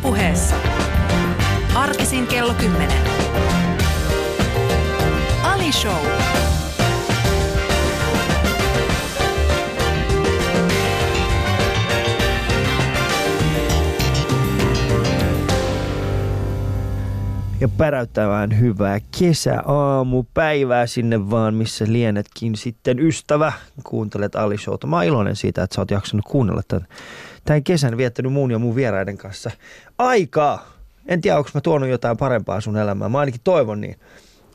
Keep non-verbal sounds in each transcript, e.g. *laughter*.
Ylepuheessa. Arkisin kello 10. Ali Show. ja päräyttävään hyvää kesäaamupäivää sinne vaan, missä lienetkin sitten ystävä. Kuuntelet Ali Showta. Mä oon iloinen siitä, että sä oot jaksanut kuunnella tämän, tämän kesän viettänyt muun ja mun vieraiden kanssa aikaa. En tiedä, onko mä tuonut jotain parempaa sun elämään. Mä ainakin toivon niin.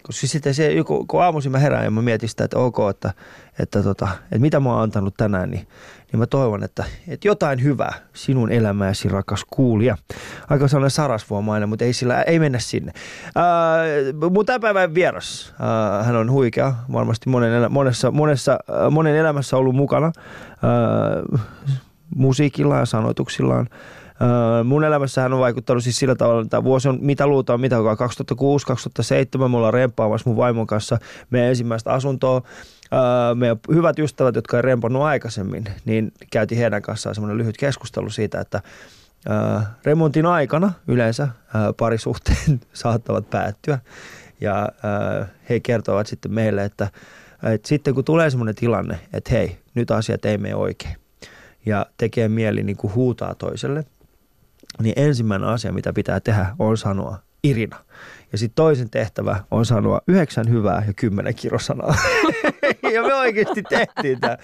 Koska siis sitten se, kun aamuisin mä herään ja mä mietin sitä, että ok, että, että, tota, että mitä mä oon antanut tänään, niin, niin mä toivon, että, että jotain hyvää sinun elämääsi, rakas kuulija. Aika sellainen sarasvuomainen, mutta ei, sillä, ei mennä sinne. Ää, mun tämän päivän vieras, ää, hän on huikea, varmasti monen, elä, monessa, monessa, ää, monen elämässä ollut mukana ää, musiikillaan ja sanoituksillaan. Öö, mun elämässä hän on vaikuttanut siis sillä tavalla, että vuosi on mitä luultaan, mitä 2006-2007 me ollaan rempaamassa mun vaimon kanssa meidän ensimmäistä asuntoa. Öö, meidän hyvät ystävät, jotka ei rempannut aikaisemmin, niin käytiin heidän kanssaan semmoinen lyhyt keskustelu siitä, että öö, remontin aikana yleensä parisuhteen *laughs* saattavat päättyä. Ja he kertovat sitten meille, että, että sitten kun tulee semmoinen tilanne, että hei, nyt asiat ei mene oikein ja tekee mieli niin kuin huutaa toiselle – niin ensimmäinen asia, mitä pitää tehdä, on sanoa Irina. Ja sitten toisen tehtävä on sanoa yhdeksän hyvää ja kymmenen kirosanaa. *laughs* ja me oikeasti tehtiin tämä.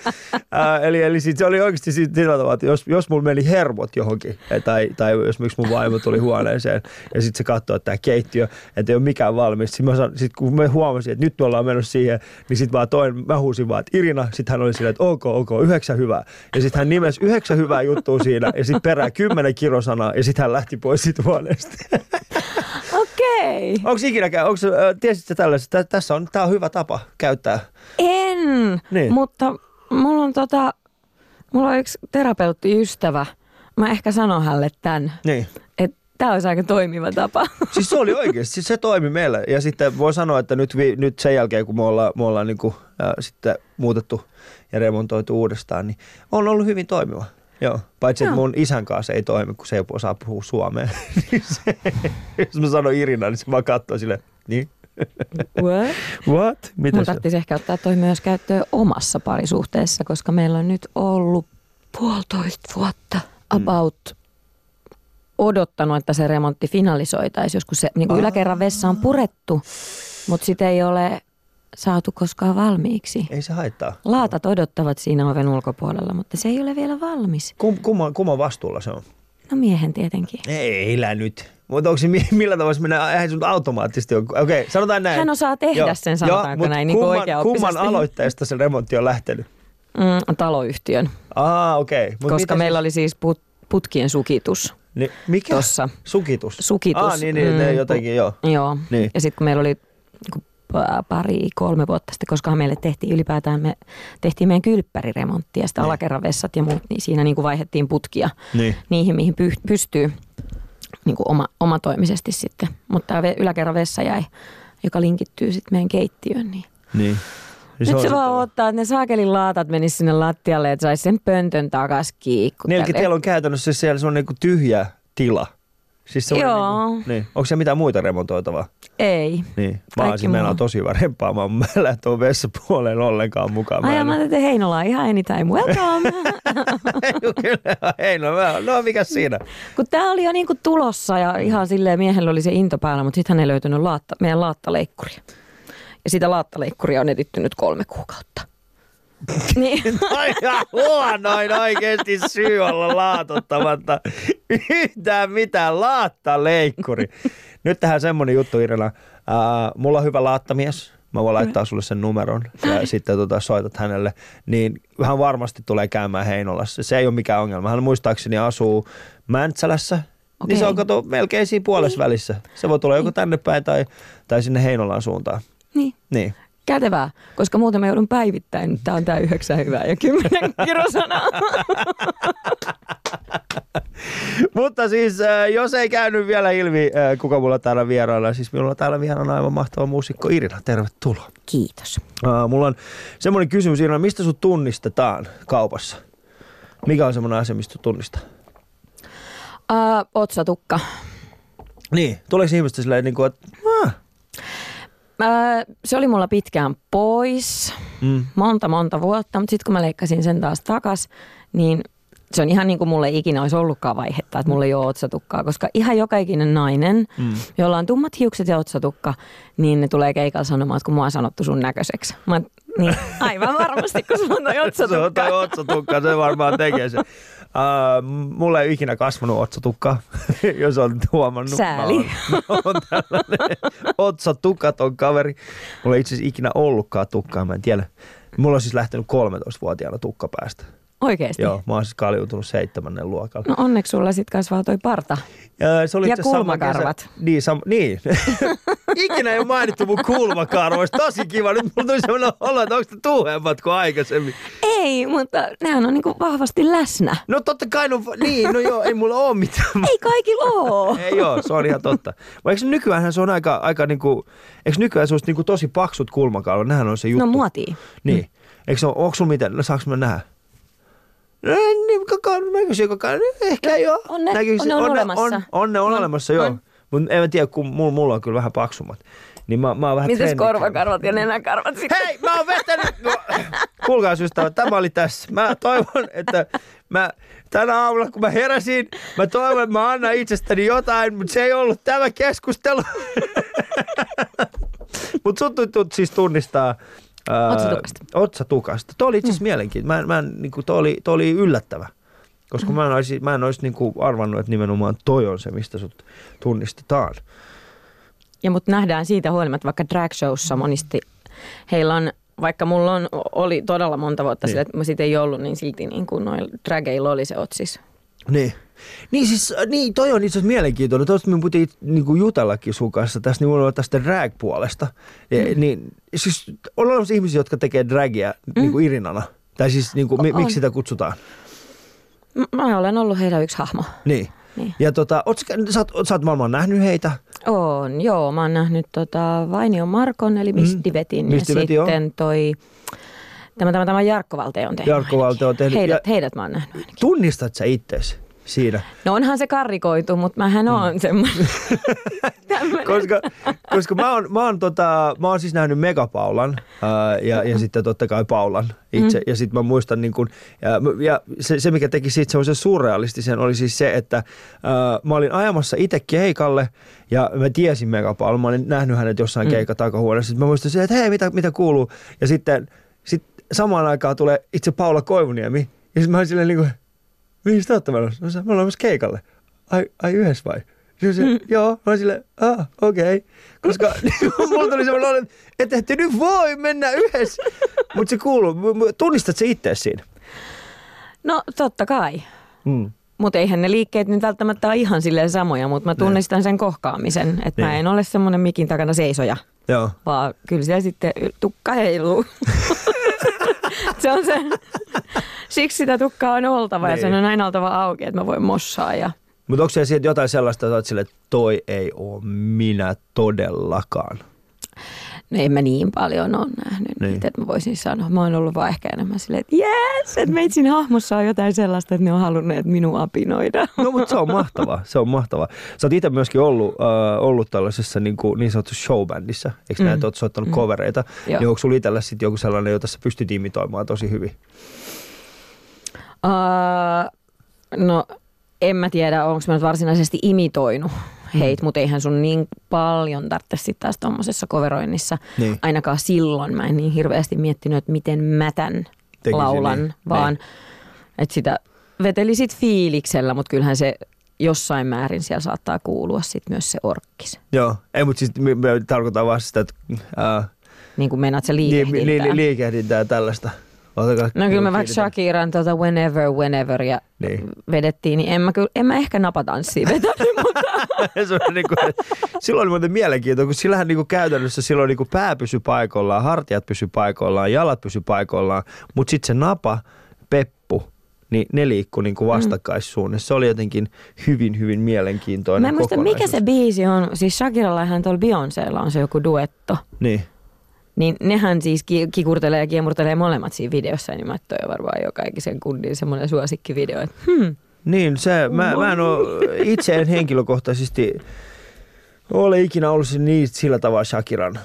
Eli eli sit se oli oikeasti sillä tavalla, että jos, jos mulla meni hermot johonkin, tai, tai jos miksi mun vaimo tuli huoneeseen, ja sitten se katsoo, että tämä keittiö, että ei ole mikään valmis. Sitten sit kun me huomasin, että nyt me ollaan menossa siihen, niin sitten vaan toin, mä huusin vaan, että Irina, sitten hän oli silleen, että ok, ok, yhdeksän hyvää. Ja sitten hän nimesi yhdeksän hyvää juttua siinä, ja sitten perää kymmenen kirosanaa, ja sitten hän lähti pois siitä huoneesta. *laughs* Okei. Onko ikinäkään, onko, tiesitkö tällaista, tässä on, tämä on hyvä tapa käyttää? En, niin. mutta mulla on tota, mulla on yksi terapeuttiystävä. Mä ehkä sanon hänelle tämän. Niin. Että tämä olisi aika toimiva tapa. *laughs* Siis se oli oikeasti, siis se toimi meillä. Ja sitten voi sanoa, että nyt, vi, nyt sen jälkeen, kun me ollaan, me ollaan niin kuin, äh, sitten muutettu ja remontoitu uudestaan, niin on ollut hyvin toimiva. Joo, paitsi että mun isän kanssa ei toimi, kun se ei osaa puhua suomea. *laughs* Niin se, jos mä sanon Irina, niin se vaan katsoo sille, niin. *laughs* What? What? Mitä Mun tarvitsisi ehkä ottaa toi myös käyttöön omassa parisuhteessa, koska meillä on nyt ollut puolitoista vuotta mm. about mm. odottanut, että se remontti finalisoitaisiin. Joskus se niin yläkerran vessa on purettu, mutta sitä ei ole saatu koskaan valmiiksi. Ei se haittaa. Laatat odottavat siinä oven ulkopuolella, mutta se ei ole vielä valmis. Kum, kumman vastuulla se on? No miehen tietenkin. Ei nyt. Mutta onko se millä tavalla se mennä, eihän sun automaattisesti Okei, okay, sanotaan näin. Hän osaa tehdä Joo. sen, sanotaanko Joo, näin niin kumman, niin kumman aloitteesta se remontti on lähtenyt? Mm, taloyhtiön. Ah, okei. Okay. Koska meillä siis... oli siis put, putkien sukitus. Niin, mikä? Tossa. Sukitus? Sukitus. Ah, niin, niin mm, ne jotenkin, joo. Joo. Niin. Ja sitten kun meillä oli niin pari, kolme vuotta sitten, koska meille tehtiin ylipäätään, me tehtiin meidän kylppäriremontti ja sitten niin. alakerran vessat ja muut, niin siinä niin kuin vaihdettiin putkia niin. niihin, mihin py, pystyy niin kuin oma, omatoimisesti sitten. Mutta tämä yläkerran vessa jäi, joka linkittyy sitten meidän keittiöön. Niin. niin. Nyt se vaan ottaa, että ne saakelin laatat menis sinne lattialle, että saisi sen pöntön takas kiikku. Niin, eli teillä on käytännössä siellä se on niin kuin tyhjä tila. Siis se Joo. Niin, kuin, niin. Onko se mitään muita remontoitavaa? Ei. Niin. Mä olisin, meillä on tosi hyvä rempaamaan. Mä en lähde tuon vessapuoleen ollenkaan mukaan. Ai, mä ajattelin, Heinola ihan anytime welcome. *laughs* Kyllä, Heinola. No mikä siinä? Kun tää oli jo niinku tulossa ja ihan silleen miehellä oli se into päällä, mutta sitten hän ei löytynyt laatta, meidän laattaleikkuri. Ja sitä laattaleikkuria on etitty nyt kolme kuukautta. *laughs* Niin. *laughs* ihan huonoin oikeasti syy olla laatottamatta yhtään mitään laattaleikkuri. Nyt tähän semmonen juttu Irina. Uh, mulla on hyvä laattamies. Mä voin laittaa sulle sen numeron ja sitten tota, soitat hänelle. Niin hän varmasti tulee käymään Heinolassa. Se ei ole mikään ongelma. Hän muistaakseni asuu Mäntsälässä. Okay. Niin se on kato melkein siinä puolessa niin. välissä. Se voi tulla niin. joko tänne päin tai, tai sinne Heinolan suuntaan. Niin. Niin kätevää, koska muuten mä joudun päivittäin. Tämä on tämä yhdeksän hyvää ja kymmenen *laughs* kirosanaa. *laughs* Mutta siis, äh, jos ei käynyt vielä ilmi, äh, kuka mulla täällä vieraana, siis minulla on täällä vieraana aivan mahtava muusikko Irina. Tervetuloa. Kiitos. Uh, mulla on semmoinen kysymys Irina, mistä sut tunnistetaan kaupassa? Mikä on semmoinen asia, mistä tunnistaa? Uh, otsatukka. Niin, tuleeko ihmistä silleen, niin kuin, että se oli mulla pitkään pois, mm, monta monta vuotta, mutta sitten kun mä leikkasin sen taas takas, niin se on ihan niin kuin mulle ei ikinä olisi ollutkaan vaihetta, että mulla ei ole otsatukkaa, koska ihan joka ikinen nainen, mm. jolla on tummat hiukset ja otsatukka, niin ne tulee keikalla sanomaan, että kun mua on sanottu sun näköiseksi. Mä, niin, aivan varmasti, kun sulla on toi Se on otsatukka. toi otsatukka, se varmaan tekee se. Uh, mulla ei ikinä kasvanut otsatukkaa, *laughs* jos on huomannut. Sääli. Mä oon, mä tällainen otsatukaton kaveri. Mulla ei itse asiassa ikinä ollutkaan tukkaa, mä en tiedä. Mulla on siis lähtenyt 13-vuotiaana tukka päästä. Oikeesti? Joo, mä oon siis kaljuuntunut seitsemännen luokalla. No onneksi sulla sit kasvaa toi parta. Ja, se oli Ja kulmakarvat. Kesä. Niin, sam- niin. *laughs* Ikinä ei ole mainittu mun kulmakarvoista. Tosi kiva. Nyt mulla tuli sellainen olo, että onko ne tuuhemmat kuin aikaisemmin. Ei, mutta nehän on niinku vahvasti läsnä. No totta kai, no, niin, no joo, ei mulla ole mitään. Ei kaikilla oo. *laughs* Ei joo, se on ihan totta. Vai eikö nykyään se on aika, aika niinku, eikö nykyään se niinku tosi paksut kulmakalvot? Nehän on se juttu. No muotia. Niin. Eikö se ole, onko sulla mitään, no saanko mä nähdä? No, niin, koko, näkyisi koko, ehkä joo. on ne- Näkyisi- on ne on on, olemassa. On, on ne on On, olemassa, joo. Mutta en mä tiedä, kun mulla, mulla on kyllä vähän paksummat. Niin mä, mä oon vähän Mites trendikäynyt. korvakarvat ja nenäkarvat sitten? Hei, mä oon vetänyt. No, kuulkaa ystävät, tämä oli tässä. Mä toivon, että mä tänä aamulla, kun mä heräsin, mä toivon, että mä annan itsestäni jotain, mutta se ei ollut tämä keskustelu. *laughs* mutta sut siis tunnistaa Otsatukasta. Otsatukasta. Tuo oli itse asiassa mm. mielenkiintoinen. Mä, mä, niin kuin, toi, oli, toi oli yllättävä. Koska mm. mä en olisi, mä en olisi niin kuin arvannut, että nimenomaan toi on se, mistä sut tunnistetaan. Ja mut nähdään siitä huolimatta, vaikka drag showssa monesti heillä on, vaikka mulla on, oli todella monta vuotta Niin. niin. sille, että mä siitä ei ollut, niin silti niin kuin noilla drageilla oli se otsis. Niin. Niin siis, äh, niin toi on itse asiassa mielenkiintoinen. Tuosta me piti niin jutellakin sun kanssa tästä nimenomaan tästä drag-puolesta. Mm. Niin, siis on olemassa ihmisiä, jotka tekee dragia mm. niin kuin Irinana. Tai siis niin kuin, mi, miksi sitä kutsutaan? Mä olen ollut heidän yksi hahmo. Niin. Niin. Ja tota, oot, sä, oot, sä oot varmaan nähnyt heitä. On, joo. Mä oon nähnyt tota Vainio Markon, eli Miss Mm. Divetin. Miss ja Divet, joo. sitten toi, tämä, tämä, tämä Jarkko Valte on tehnyt. Jarkko Valte on tehnyt. Heidät, Ja- heidät mä oon nähnyt ainakin. Tunnistat sä itsesi siinä? No onhan se karrikoitu, mutta mähän oon semmoinen. tämmönen. *laughs* koska, koska mä oon, mä, oon tota, mä oon siis nähnyt Megapaulan ää, ja, ja sitten totta kai Paulan itse. Mm. Ja sitten mä muistan, niin kun, ja, ja se, se, mikä teki siitä semmoisen surrealistisen, oli siis se, että ää, mä olin ajamassa itse keikalle ja mä tiesin Megapaulan. Mä olin nähnyt hänet jossain mm. keikka takahuoneessa. Sitten mä muistan että hei, mitä, mitä kuuluu? Ja sitten sit samaan aikaan tulee itse Paula Koivuniemi. Ja sitten mä olin silleen niin kuin, mihin te olette menossa? Mä sanoin, me ollaan menossa keikalle. Ai, ai yhdessä vai? Sitten se, joo, mä olin silleen, ah, okei. Okay. Koska *laughs* mulla tuli semmoinen olo, että et ette nyt voi mennä yhdessä. Mutta se kuuluu, tunnistat se itse siinä? No totta kai. Mm. Mutta eihän ne liikkeet nyt välttämättä ole ihan silleen samoja, mutta mä tunnistan sen kohkaamisen. Että mä Niin. en ole semmoinen mikin takana seisoja, Joo. vaan kyllä siellä sitten tukka heiluu. *laughs* se on se. Siksi sitä tukkaa on oltava ja Niin. sen on aina oltava auki, että mä voin mossaa. Ja... Mutta onko siellä siitä jotain sellaista, että oot silleen, että toi ei ole minä todellakaan? No en mä niin paljon ole nähnyt Niin. että mä voisin sanoa. Mä oon ollut vaan ehkä enemmän silleen, että jes, että meitsin hahmossa on jotain sellaista, että ne on halunneet minua apinoida. No mutta se on *laughs* mahtavaa, se on mahtavaa. Sä oot itse myöskin ollut, äh, ollut tällaisessa niin, kuin, niin sanotussa showbändissä, eikö mm. näin, että oot soittanut mm. covereita. Joo. Niin onko sulla itsellä sitten joku sellainen, jota sä pystyt imitoimaan tosi hyvin? Uh, no en mä tiedä, onko mä nyt varsinaisesti imitoinut heitä, mm. mutta eihän sun niin paljon tarvitse sitten taas tuommoisessa coveroinnissa. Niin. Ainakaan silloin mä en niin hirveästi miettinyt, että miten mä tän Tekisin, laulan, niin. vaan Niin. että sitä veteli sit fiiliksellä, mutta kyllähän se jossain määrin siellä saattaa kuulua sit myös se orkkis. Joo, ei mutta siis me, me tarkoitan vaan sitä, että äh, Niin kuin meinaat se li, liikehdintää. li, li, liikehdintää ja tällaista. Otakaa, No kyllä me vaikka. Shakiran tota whenever, whenever ja Niin. vedettiin, niin en mä, kyllä, en mä ehkä napatanssia vetänyt, *laughs* mutta *laughs* niin kuin, silloin oli muuten mielenkiintoista, kun sillähän niin kuin käytännössä silloin niin kuin pää pysy paikoillaan, hartiat pysy paikoillaan, jalat pysy paikoillaan, mutta sitten se napa, peppu, niin ne liikkui niin kuin vastakkaissuunnassa. Se oli jotenkin hyvin, hyvin mielenkiintoinen mä en muista mikä se biisi on. Siis Shakirallahan tuolla Beyoncélla on se joku duetto. Niin. Niin nehän siis ki- kikurtelee ja kiemurtelee molemmat siinä videossa, niin mä toi varmaan joka ikisen kundin semmoinen suosikkivideo, että hmm, Niin, se, mä, mä en ole, itse en henkilökohtaisesti ole ikinä ollut niin sillä tavalla Shakiran,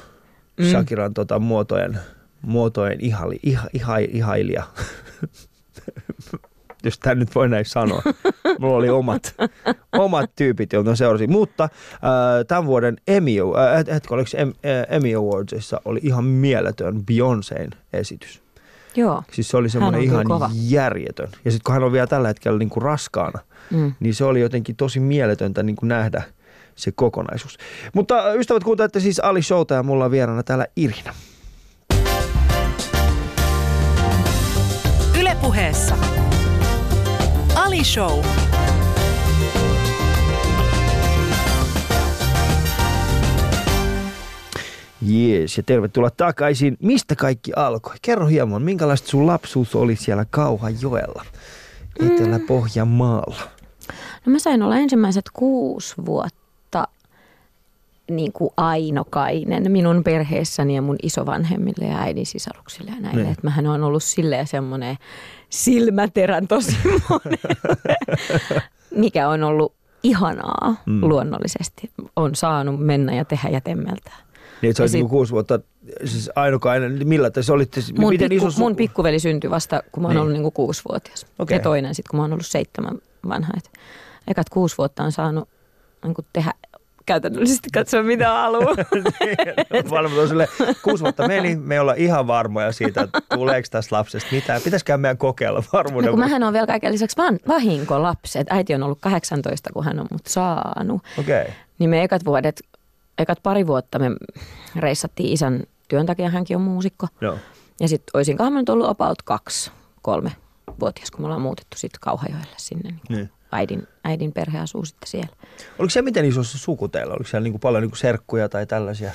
mm. Shakiran tota, muotojen, muotojen ihali, iha, iha, ihailija. Jos tämä nyt voi näin sanoa. *laughs* Mulla oli omat, omat tyypit, joita seurasin. Mutta äh, tämän vuoden Emmy, äh, hetki, oliko äh, Emmy Awardsissa oli ihan mieletön Beyoncéin esitys. Joo. Siis se oli semmoinen ihan kova. järjetön. Ja sitten kun hän on vielä tällä hetkellä niin kuin raskaana, mm. niin se oli jotenkin tosi mieletöntä niin kuin nähdä se kokonaisuus. Mutta ystävät, kuuntelette siis Ali Showta ja mulla on vieraana täällä Irina. Ylepuheessa Ali Show. Jees, ja tervetuloa takaisin. Mistä kaikki alkoi? Kerro hieman, minkälaista sun lapsuus oli siellä Kauhajoella, Etelä-Pohjanmaalla? No mä sain olla ensimmäiset kuusi vuotta niin kuin ainokainen minun perheessäni ja mun isovanhemmille ja äidin sisaruksille ja näille. Niin. Että mähän on ollut silleen semmoinen silmäterän tosi mikä on ollut ihanaa mm. luonnollisesti. On saanut mennä ja tehdä ja temmeltää. Niin, että se oli sit, niin kuusi vuotta, siis ainokainen, millä te olitte, mun miten pikku, iso Mun pikkuveli syntyi vasta, kun mä oon niin. ollut niin kuusivuotias. Okay. Ja toinen sitten, kun mä oon ollut seitsemän vanha. Et ekat kuusi vuotta on saanut niin tehdä käytännöllisesti katsoa mitä haluaa. *laughs* niin, on sille, kuusi vuotta meni, me ollaan ihan varmoja siitä, että tuleeko tästä lapsesta mitään. Pitäisikään meidän kokeilla varmuuden. No, kun mähän on vielä kaiken lisäksi van, vahinkolapset. Äiti on ollut 18, kun hän on mut saanut. Okay. Niin me ekat vuodet ekat pari vuotta me reissattiin isän työn takia, hänkin on muusikko. Joo. Ja sitten olisinkohan mä nyt ollut about kaksi, kolme vuotias, kun me ollaan muutettu sitten Kauhajoelle sinne. Niin niin. Äidin, äidin perhe asuu sitten siellä. Oliko se miten iso se suku teillä? Oliko siellä niinku paljon niinku serkkuja tai tällaisia?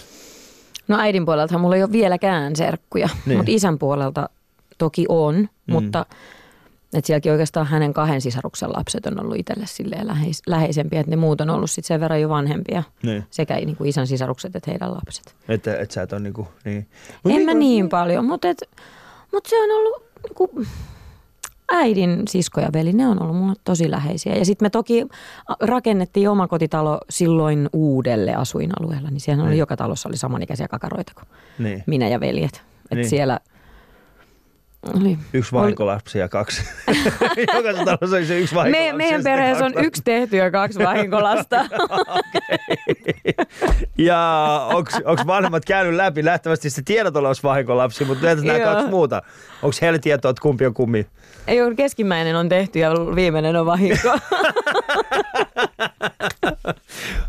No äidin puolelta mulla ei ole vieläkään serkkuja, niin. mutta isän puolelta toki on, mm. mutta – että sielläkin oikeastaan hänen kahden sisaruksen lapset on ollut itselle silleen läheis, läheisempiä, että ne muut on ollut sitten sen verran jo vanhempia. Niin. Sekä niin kuin isän sisarukset että heidän lapset. Että et sä et ole niin kuin, niin. Mut en niin, mä niin paljon, mutta, et, mutta se on ollut niin kuin, äidin sisko ja veli, ne on ollut mulle tosi läheisiä. Ja sitten me toki rakennettiin omakotitalo silloin uudelle asuinalueella, niin siellä niin. oli joka talossa oli samanikäisiä kakaroita kuin niin. minä ja veljet. Että niin. siellä – oli. Yksi vahinkolapsi ja kaksi. *laughs* Jokaisessa talossa oli se yksi vahinkolapsi. Me, meidän perheessä on yksi tehty ja kaksi vahinkolasta. *laughs* okay. Ja onko vanhemmat käynyt läpi? Lähtevästi se tiedät olla vahinkolapsi, mutta entäs nämä kaksi muuta? Onko heillä tietoa, että kumpi on kummi? Ei ole, keskimmäinen on tehty ja viimeinen on vahinko. *laughs*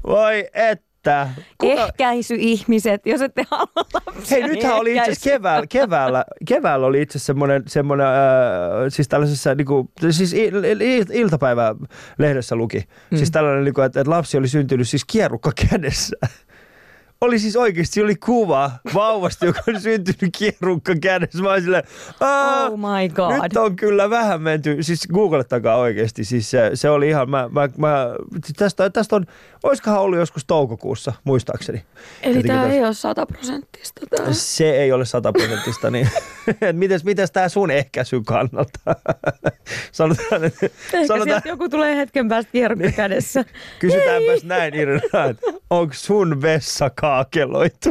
Voi et että... Kuka... Ehkäisyihmiset, jos ette halua lapsia, Hei, nythän oli itse asiassa keväällä, keväällä, keväällä oli itse semmoinen, semmoinen äh, siis tällaisessa, niin kuin, siis il, il, il, iltapäivälehdessä luki, mm. siis tällainen, niin kuin, että, että lapsi oli syntynyt siis kierrukka kädessä oli siis oikeasti oli kuva vauvasta, joka on syntynyt kierrukka kädessä. Mä silleen, oh my god. Nyt on kyllä vähän menty, siis googlettakaa oikeasti. Siis se, se oli ihan, mä, mä, mä tästä, tästä on, olisikohan ollut joskus toukokuussa, muistaakseni. Eli tämä ei ole sataprosenttista. Se ei ole sataprosenttista, niin *laughs* mites, mites tämä sun ehkäisyn kannalta? *laughs* sanotaan, että, Ehkä sanotaan, joku tulee hetken päästä kierrukka kädessä. Kysytäänpäs näin Irina, onko sun vessakaan kaakeloitu.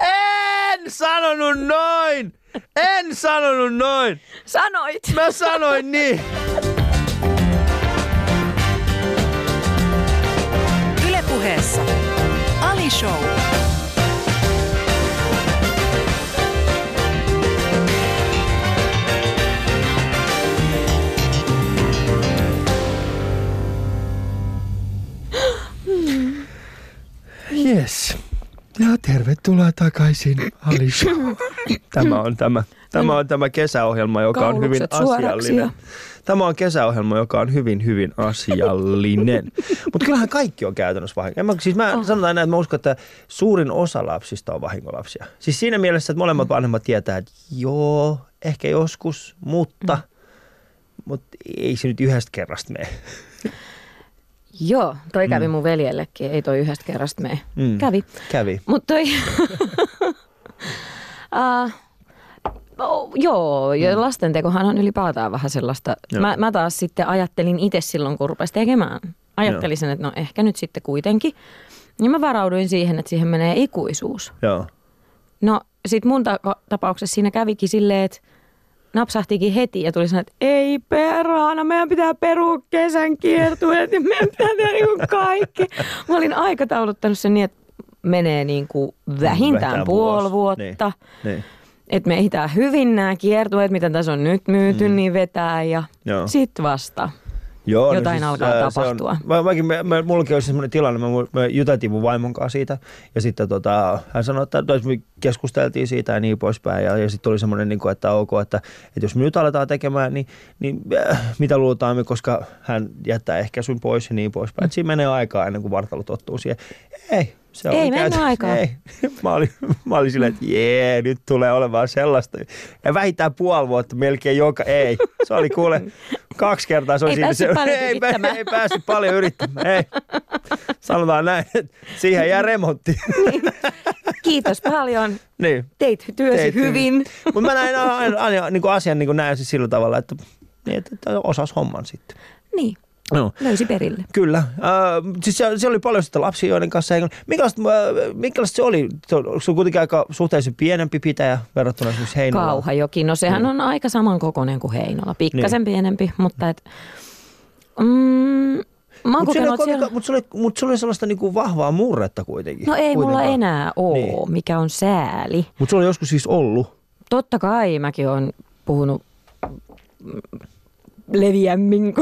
En sanonut noin! En sanonut noin! Sanoit! Mä sanoin niin! Ylepuheessa Ali Show. Yes. Ja tervetuloa takaisin Alisha. Tämä on tämä, tämä on tämä kesäohjelma, joka on hyvin asiallinen. Tämä on kesäohjelma, joka on hyvin, hyvin asiallinen. Mutta kyllähän kaikki on käytännössä vahinko. Mä, siis mä oh. sanotaan näin, että mä uskon, että suurin osa lapsista on vahinkolapsia. Siis siinä mielessä, että molemmat vanhemmat tietää, että joo, ehkä joskus, mutta, mm. mutta ei se nyt yhdestä kerrasta mene. Joo, toi kävi mm. mun veljellekin, ei toi yhdestä kerrasta mene. Mm. Kävi. Kävi. Mutta toi... uh, *laughs* Oh, joo, ja mm. lastentekohan on ylipäätään vähän sellaista. Mä, mä taas sitten ajattelin itse silloin, kun rupesin tekemään. Ajattelisin, joo. että no ehkä nyt sitten kuitenkin. Ja mä varauduin siihen, että siihen menee ikuisuus. Joo. No sit mun ta- tapauksessa siinä kävikin silleen, että napsahtikin heti ja tuli sanoa, että ei perhana, meidän pitää perua kesän kiertueet ja meidän pitää tehdä niin kaikki. Mä olin aikatauluttanut sen niin, että menee niin kuin vähintään Vähintään puoli vuotta. Niin. Niin. Että me ehditään hyvin nämä kiertueet, mitä tässä on nyt myyty, mm. niin vetää ja sitten vasta. Joo, no Jotain no siis, alkaa tapahtua. On, mä, mäkin, mä, mä, mullakin oli semmoinen tilanne, mä, mä juteltiin mun vaimon kanssa siitä. Ja sitten tota, hän sanoi, että me keskusteltiin siitä ja niin poispäin. Ja, ja sitten tuli semmoinen, niin kuin, että ok, että, että jos me nyt aletaan tekemään, niin, niin äh, mitä luultaan me, koska hän jättää ehkä sun pois ja niin poispäin. Mm. Siinä menee aikaa ennen kuin vartalo tottuu siihen. Ei, se ei mennyt aikaa. Ei. Mä olin, mä olin silleen, että jee, nyt tulee olemaan sellaista. Ja vähintään puoli vuotta melkein joka, ei. Se oli kuule kaksi kertaa. Se oli ei siinä, se, ei, ei, ei päässyt paljon yrittämään. Ei. Sanotaan näin, että siihen jää remontti. Niin. Kiitos paljon. Niin. Teit työsi Teit hyvin. hyvin. Mutta mä näin aina, aina, niin kuin asian niin kuin näin siis sillä tavalla, että, niin, että osas homman sitten. Niin. No. Löysi perille. Kyllä. Äh, siis se, se, oli paljon sitä lapsia, joiden kanssa Minkälaista, äh, minkälaista se oli? Se on, se on kuitenkin aika suhteellisen pienempi pitäjä verrattuna esimerkiksi Heinolaan. Kauhajoki. No sehän mm. on aika samankokoinen kuin Heinola. Pikkasen niin. pienempi, mutta et, mm, Mä mutta se, siellä... mut se, oli, mut se oli sellaista niinku vahvaa murretta kuitenkin. No ei kuitenkaan. mulla enää ole, niin. mikä on sääli. Mutta se oli joskus siis ollut. Totta kai mäkin olen puhunut leviämmin.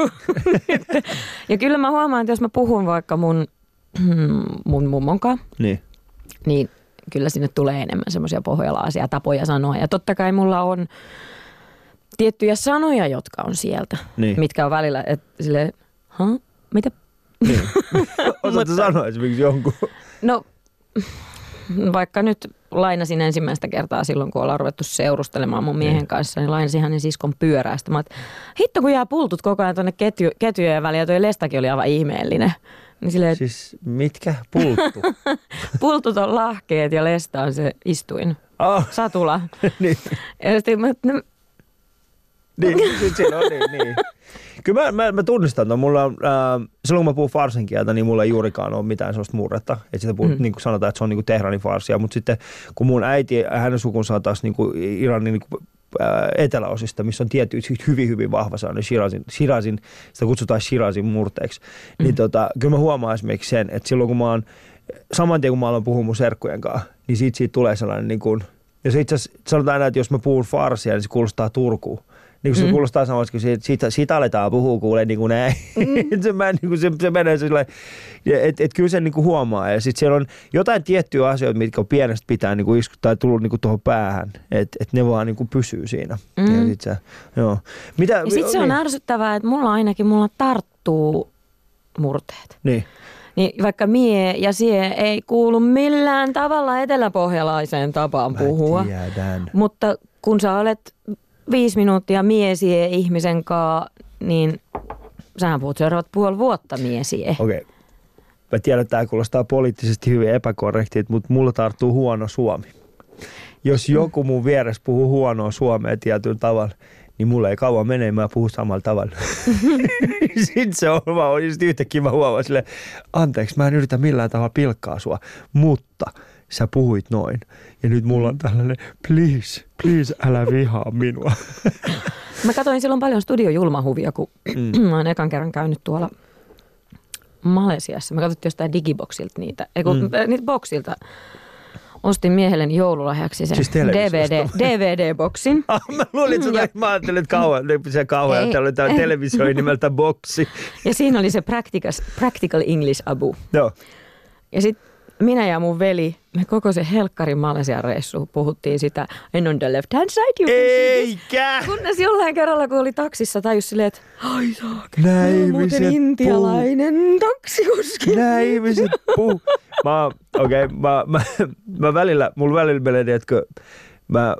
ja kyllä mä huomaan, että jos mä puhun vaikka mun, mun mummon kanssa, niin. niin kyllä sinne tulee enemmän semmoisia pohjalaisia tapoja sanoa. Ja totta kai mulla on tiettyjä sanoja, jotka on sieltä, niin. mitkä on välillä, että silleen, ha, mitä? Niin. *laughs* Osaatko sanoa esimerkiksi jonkun? No, vaikka nyt lainasin ensimmäistä kertaa silloin, kun ollaan ruvettu seurustelemaan mun miehen niin. kanssa, niin lainasin hänen siskon pyörästä. Mä hitto kun jää pultut koko ajan tuonne ketju, ketjujen väliin ja toi lestakin oli aivan ihmeellinen. Niin silleen, siis mitkä? Pulttu? *laughs* Pultut on lahkeet ja lesta on se istuin. Oh. Satula. *laughs* niin. Ja sitten mä, no, niin, siinä on niin, niin. *laughs* Kyllä mä, mä, mä tunnistan, että mulla on, äh, silloin kun mä puhun farsin kieltä, niin mulla ei juurikaan ole mitään sellaista murretta. Että sitä puhut, mm. niin kuin sanotaan, että se on niin kuin Tehranin farsia, mutta sitten kun mun äiti, hänen sukunsa on taas niin kuin Iranin niin kuin, äh, eteläosista, missä on tietty hyvin, hyvin vahva sellainen Shirazin, Shirazin sitä kutsutaan Shirazin murteeksi, mm. niin tota, kyllä mä huomaan esimerkiksi sen, että silloin kun mä oon, saman tien kun mä aloin puhua mun serkkujen kanssa, niin siitä, siitä tulee sellainen niin kuin, ja se itse asiassa sanotaan aina, että jos mä puhun farsia, niin se kuulostaa Turkuun. Niin kuin se mm. kuulostaa samassa, kun siitä, siitä, siitä aletaan puhua kuulee niin kuin näin. Mm. *laughs* se, mä, niin kuin se, se menee sillä että et kyllä se niin kuin huomaa. Ja sitten siellä on jotain tiettyjä asioita, mitkä on pienestä pitää niin kuin isku, tai tullut niin kuin tuohon päähän. Että et ne vaan niin kuin pysyy siinä. Mm. Ja sit se, joo. Mitä, ja sitten se on niin. ärsyttävää, että mulla ainakin mulla tarttuu murteet. Niin. Niin vaikka mie ja sie ei kuulu millään tavalla eteläpohjalaiseen tapaan puhua. Mutta kun sä olet viisi minuuttia miesiä ihmisen kanssa, niin sähän puhut seuraavat puoli vuotta miesiä. Okei. Okay. Mä tiedän, että tämä kuulostaa poliittisesti hyvin epäkorrektilta, mutta mulla tarttuu huono suomi. Jos joku mun vieressä puhuu huonoa suomea tietyllä tavalla, niin mulla ei kauan mene, mä puhun samalla tavalla. *laughs* Sitten se on vaan, sitten yhtäkkiä mä huomaan sille, anteeksi, mä en yritä millään tavalla pilkkaa sua, mutta sä puhuit noin. Ja nyt mulla on tällainen, please, please älä vihaa minua. *laughs* Mä katsoin silloin paljon Studio Julmahuvia, kun mm. *clears throat* mä oon ekan kerran käynyt tuolla Malesiassa. Mä katsottiin jostain digiboxilta niitä, ei kun, mm. niitä boxilta. Ostin miehelleni joululahjaksi sen siis DVD, DVD-boksin. *laughs* Ah, mä luulin, että ja... mä ajattelin, että kauan, se kauan, että oli tämä televisio nimeltä boksi. Ja siinä oli se Practical, Practical English Abu. Joo. Ja sitten minä ja mun veli, me koko se helkkarin Malesian reissu puhuttiin sitä en on the left hand side. You Eikä! Kunnes jollain kerralla, kun oli taksissa, tajus silleen, että ai saakka, muuten intialainen puu. taksikuski. Näin puu. Mä, okei, okay, mä, mä, mä, välillä, mulla välillä menee, että mä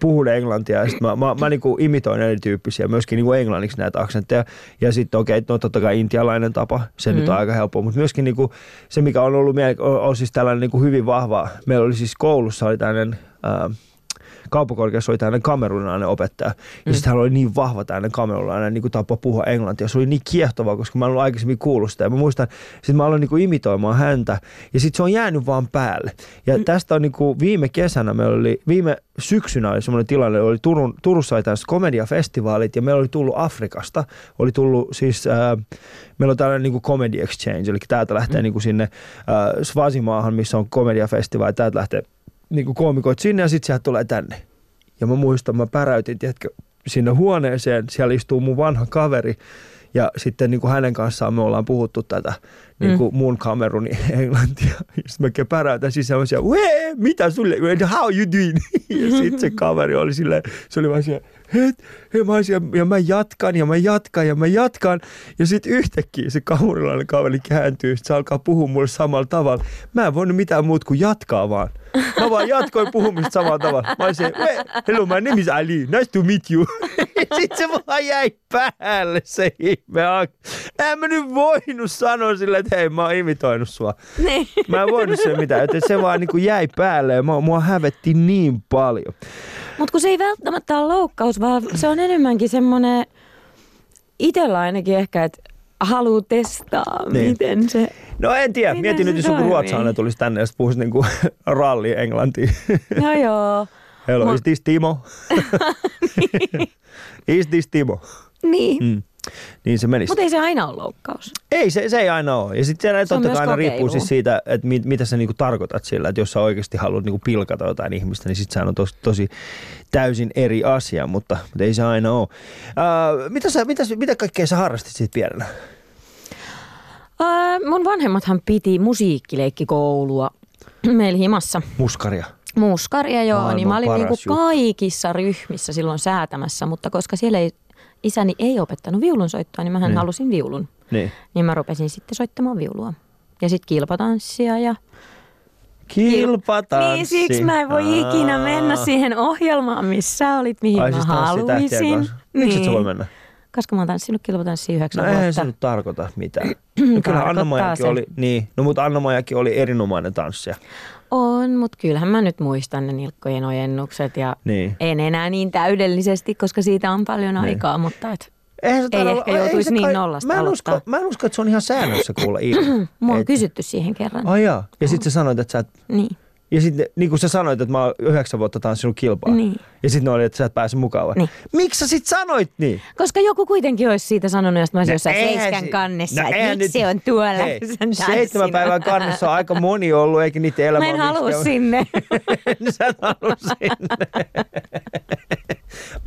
puhun englantia ja sitten mä, mä, mä niinku imitoin erityyppisiä, myöskin niinku englanniksi näitä aksentteja. Ja sitten okei, okay, no totta kai intialainen tapa, se mm. nyt on mm. aika helppoa, mutta myöskin niinku, se mikä on ollut miele- on, on siis tällainen niinku hyvin vahva. Meillä oli siis koulussa oli tällainen äh, kauppakorkeassa oli tämmöinen kamerunilainen opettaja. Ja mm. sitten hän oli niin vahva tämmöinen kamerunilainen niin tapa puhua englantia. Se oli niin kiehtovaa, koska mä en ollut aikaisemmin kuullut sitä. Ja mä muistan, sitten mä aloin niin kuin imitoimaan häntä ja sitten se on jäänyt vaan päälle. Ja mm. tästä on niin kuin viime kesänä, me oli, viime syksynä oli semmoinen tilanne, oli Turun, Turussa oli komediafestivaalit ja meillä oli tullut Afrikasta, oli tullut siis, äh, meillä on tällainen niin kuin comedy exchange, eli täältä lähtee mm. niin kuin sinne äh, Svazimaahan, missä on komediafestivaali, täältä lähtee niin kuin koomikoit sinne ja sitten sieltä tulee tänne. Ja mä muistan, mä päräytin, tiedätkö, sinne huoneeseen, siellä istuu mun vanha kaveri ja sitten niin kuin hänen kanssaan me ollaan puhuttu tätä niin kuin mm. mun kameruni *laughs* englantia. Sitten mä päräytän sisään ja mitä sulle, how you doing? *laughs* ja sitten se kaveri oli silleen, se oli vaan siellä, het, he, mä ja, ja mä jatkan ja mä jatkan ja mä jatkan. Ja sitten yhtäkkiä se kamurilainen kaveri kääntyy, sit se alkaa puhua mulle samalla tavalla. Mä en voinut mitään muuta kuin jatkaa vaan. Mä vaan jatkoin puhumista samalla tavalla. Mä olisin, hello, my name is Ali, nice to meet you. Sitten se vaan jäi päälle se ihme. En mä nyt voinut sanoa sille, että hei, mä oon imitoinut sua. Niin. *laughs* Mä en voinut se mitään, että se vaan niin kuin jäi päälle ja mua hävetti niin paljon. Mutta kun se ei välttämättä ole loukkaus, vaan se on enemmänkin semmoinen, itsellä ainakin ehkä, että haluaa testaa, niin. miten se No en tiedä, miten mietin nyt, jos joku ruotsalainen tulisi tänne ja puhuisi niinku *laughs* ralli englantiin. No *laughs* joo. Hello, Mo- is this Timo? *laughs* is this Timo? Niin. Mm. Niin se menisi. Mutta ei se aina ole loukkaus. Ei, se, se ei aina ole. Ja sitten se totta kai aina riippuu siis siitä, että mit, mitä sä niinku tarkoitat sillä. Että jos sä oikeasti haluat niinku pilkata jotain ihmistä, niin sitten sehän on tosi, tosi täysin eri asia, mutta, mutta ei se aina ole. Uh, mitä, sä, mitä, mitä kaikkea sä harrastit siitä pienenä? Uh, mun vanhemmathan piti musiikkileikkikoulua *clears throat* meillä himassa. Muskaria. Muskaria, joo. Maailman niin mä olin niinku kaikissa ryhmissä silloin säätämässä, mutta koska siellä ei isäni ei opettanut viulunsoittoa, niin mähän niin. halusin viulun. Niin. niin mä rupesin sitten soittamaan viulua. Ja sitten kilpatanssia ja... Kilpatanssi. Niin, siksi mä en voi Aa. ikinä mennä siihen ohjelmaan, missä olit, mihin Ai, mä siis haluaisin. Miksi niin. et sä voi mennä? Koska mä oon tanssinut kilpatanssia yhdeksän no, vuotta. eihän se nyt tarkoita mitään. *clears throat* No kyllä anna oli, niin, no mutta anna oli erinomainen tanssija. On, mutta kyllähän mä nyt muistan ne nilkkojen ojennukset ja niin. en enää niin täydellisesti, koska siitä on paljon niin. aikaa, mutta et Eihän se ei ehkä joutuisi niin kai, nollasta mä en, usko, mä en usko, että se on ihan säännössä kuulla. *clears throat* Mua on et... kysytty siihen kerran. Jaa. Ja sitten sä sanoit, että sä et... Niin. Ja sitten niin kuin sä sanoit, että mä oon yhdeksän vuotta tanssinut kilpaa. Niin. Ja sitten ne oli, että sä et pääse mukaan. Niin. Miksi sä sit sanoit niin? Koska joku kuitenkin olisi siitä sanonut, että mä olisin no jossain seiskän si- kannessa. No että miksi se on tuolla? Hei, seitsemän päivän kannessa on aika moni ollut, eikä niitä elämä Mä en halua sinne. *laughs* sä et halua sinne.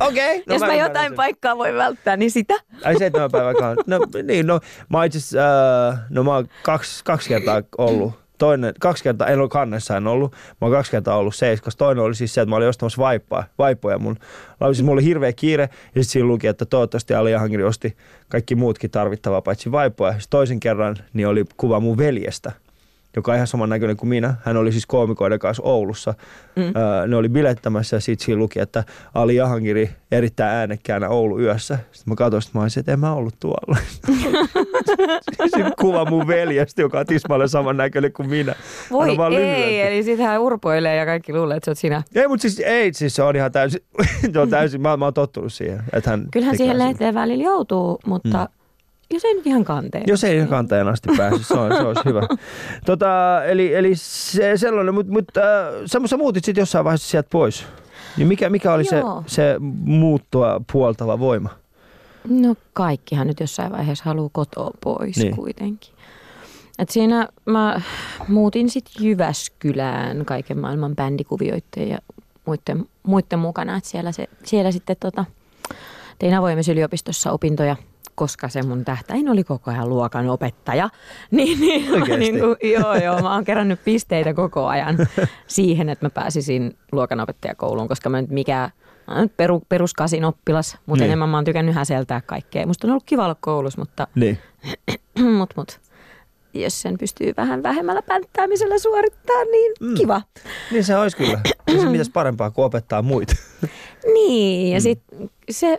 *laughs* Okei. Okay, no Jos mä, mä jotain sen. paikkaa voi välttää, niin sitä. Ai seitsemän päivän kannessa. No niin, no mä itse uh, no mä oon kaksi, kaksi kertaa ollut toinen, kaksi kertaa, en ole kannessa en ollut, mä oon kaksi kertaa ollut seiskas. Toinen oli siis se, että mä olin ostamassa vaippaa, vaippoja mun. Siis mulla oli hirveä kiire ja sitten siinä luki, että toivottavasti Ali Jahangiri osti kaikki muutkin tarvittavaa paitsi vaippoja. Sitten toisen kerran niin oli kuva mun veljestä joka on ihan saman näköinen kuin minä. Hän oli siis koomikoiden kanssa Oulussa. Mm. Öö, ne oli bilettämässä ja sitten siinä luki, että Ali Jahangiri erittäin äänekkäänä Oulu yössä. Sitten mä katsoin, että mä olisin, että en mä ollut tuolla. *laughs* sitten kuva mun veljestä, joka on tismalle saman näköinen kuin minä. Voi ei, lyhyempi. eli sitten hän urpoilee ja kaikki luulee, että se oot sinä. Ei, mutta siis, ei, siis se on ihan täysin, *laughs* se on täysin mä, mä oon tottunut siihen. Että hän Kyllähän siihen lehteen välillä joutuu, mutta... Mm jos ei nyt ihan kanteen. Jos ei ihan kanteen asti pääse, se, on, se olisi hyvä. *laughs* Tota, eli, eli se, sellainen, mutta mut, äh, sä muutit sitten jossain vaiheessa sieltä pois. Niin mikä, mikä oli se, se muuttua puoltava voima? No kaikkihan nyt jossain vaiheessa haluaa kotoa pois niin. kuitenkin. Et siinä mä muutin sitten Jyväskylään kaiken maailman bändikuvioitteen ja muiden, muiden mukana. Et siellä, se, siellä sitten tota, tein avoimessa yliopistossa opintoja – koska se mun tähtäin oli koko ajan luokan opettaja. *laughs* Niin, niin, niin kuin, joo, joo, mä oon kerännyt pisteitä koko ajan *laughs* siihen, että mä pääsisin luokanopettajakouluun, koska mä nyt mikä peru, peruskasin oppilas, mutta niin. enemmän mä oon tykännyt häseltää kaikkea. Musta on ollut kiva olla koulussa, mutta niin. *clears throat* mut, mut, jos sen pystyy vähän vähemmällä pänttäämisellä suorittaa, niin mm. kiva. Niin se olisi kyllä. Se mitäs parempaa kuin opettaa muita. *clears throat* Niin, ja mm. sitten se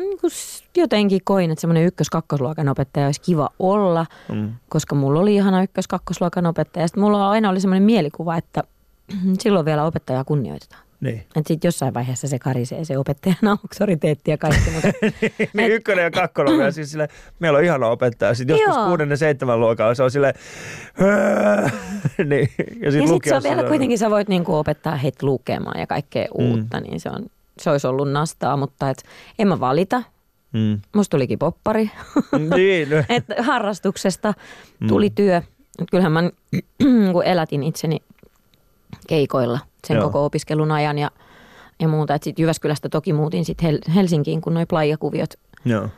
niin kuin jotenkin koin, että semmoinen ykkös-kakkosluokan opettaja olisi kiva olla, mm. koska mulla oli ihana ykkös-kakkosluokan opettaja. Sitten mulla aina oli semmoinen mielikuva, että *clears throat* silloin vielä opettajaa kunnioitetaan. Niin. Että sitten jossain vaiheessa se karisee se opettajan *laughs* auktoriteetti ja kaikki. Mutta, *laughs* niin ykkönen ja kakkonen ja *clears throat* siis sille, meillä on ihana opettaja. Sitten joskus Joo. kuudennen seitsemän luokalla se on silleen, *laughs* niin, ja ja sitten sitten se on vielä kuitenkin, sä voit niinku opettaa heitä lukemaan ja kaikkea Mm. uutta, niin se, on, se olisi ollut nastaa, mutta et, en mä valita. Mm. Musta tulikin poppari. niin, no. Et harrastuksesta tuli työ. Et Kyllähän mä *clears throat* kun elätin itseni keikoilla sen Joo. koko opiskelun ajan ja, ja muuta. Sitten Jyväskylästä toki muutin sit Hel- Helsinkiin, kun noi playakuviot Joo.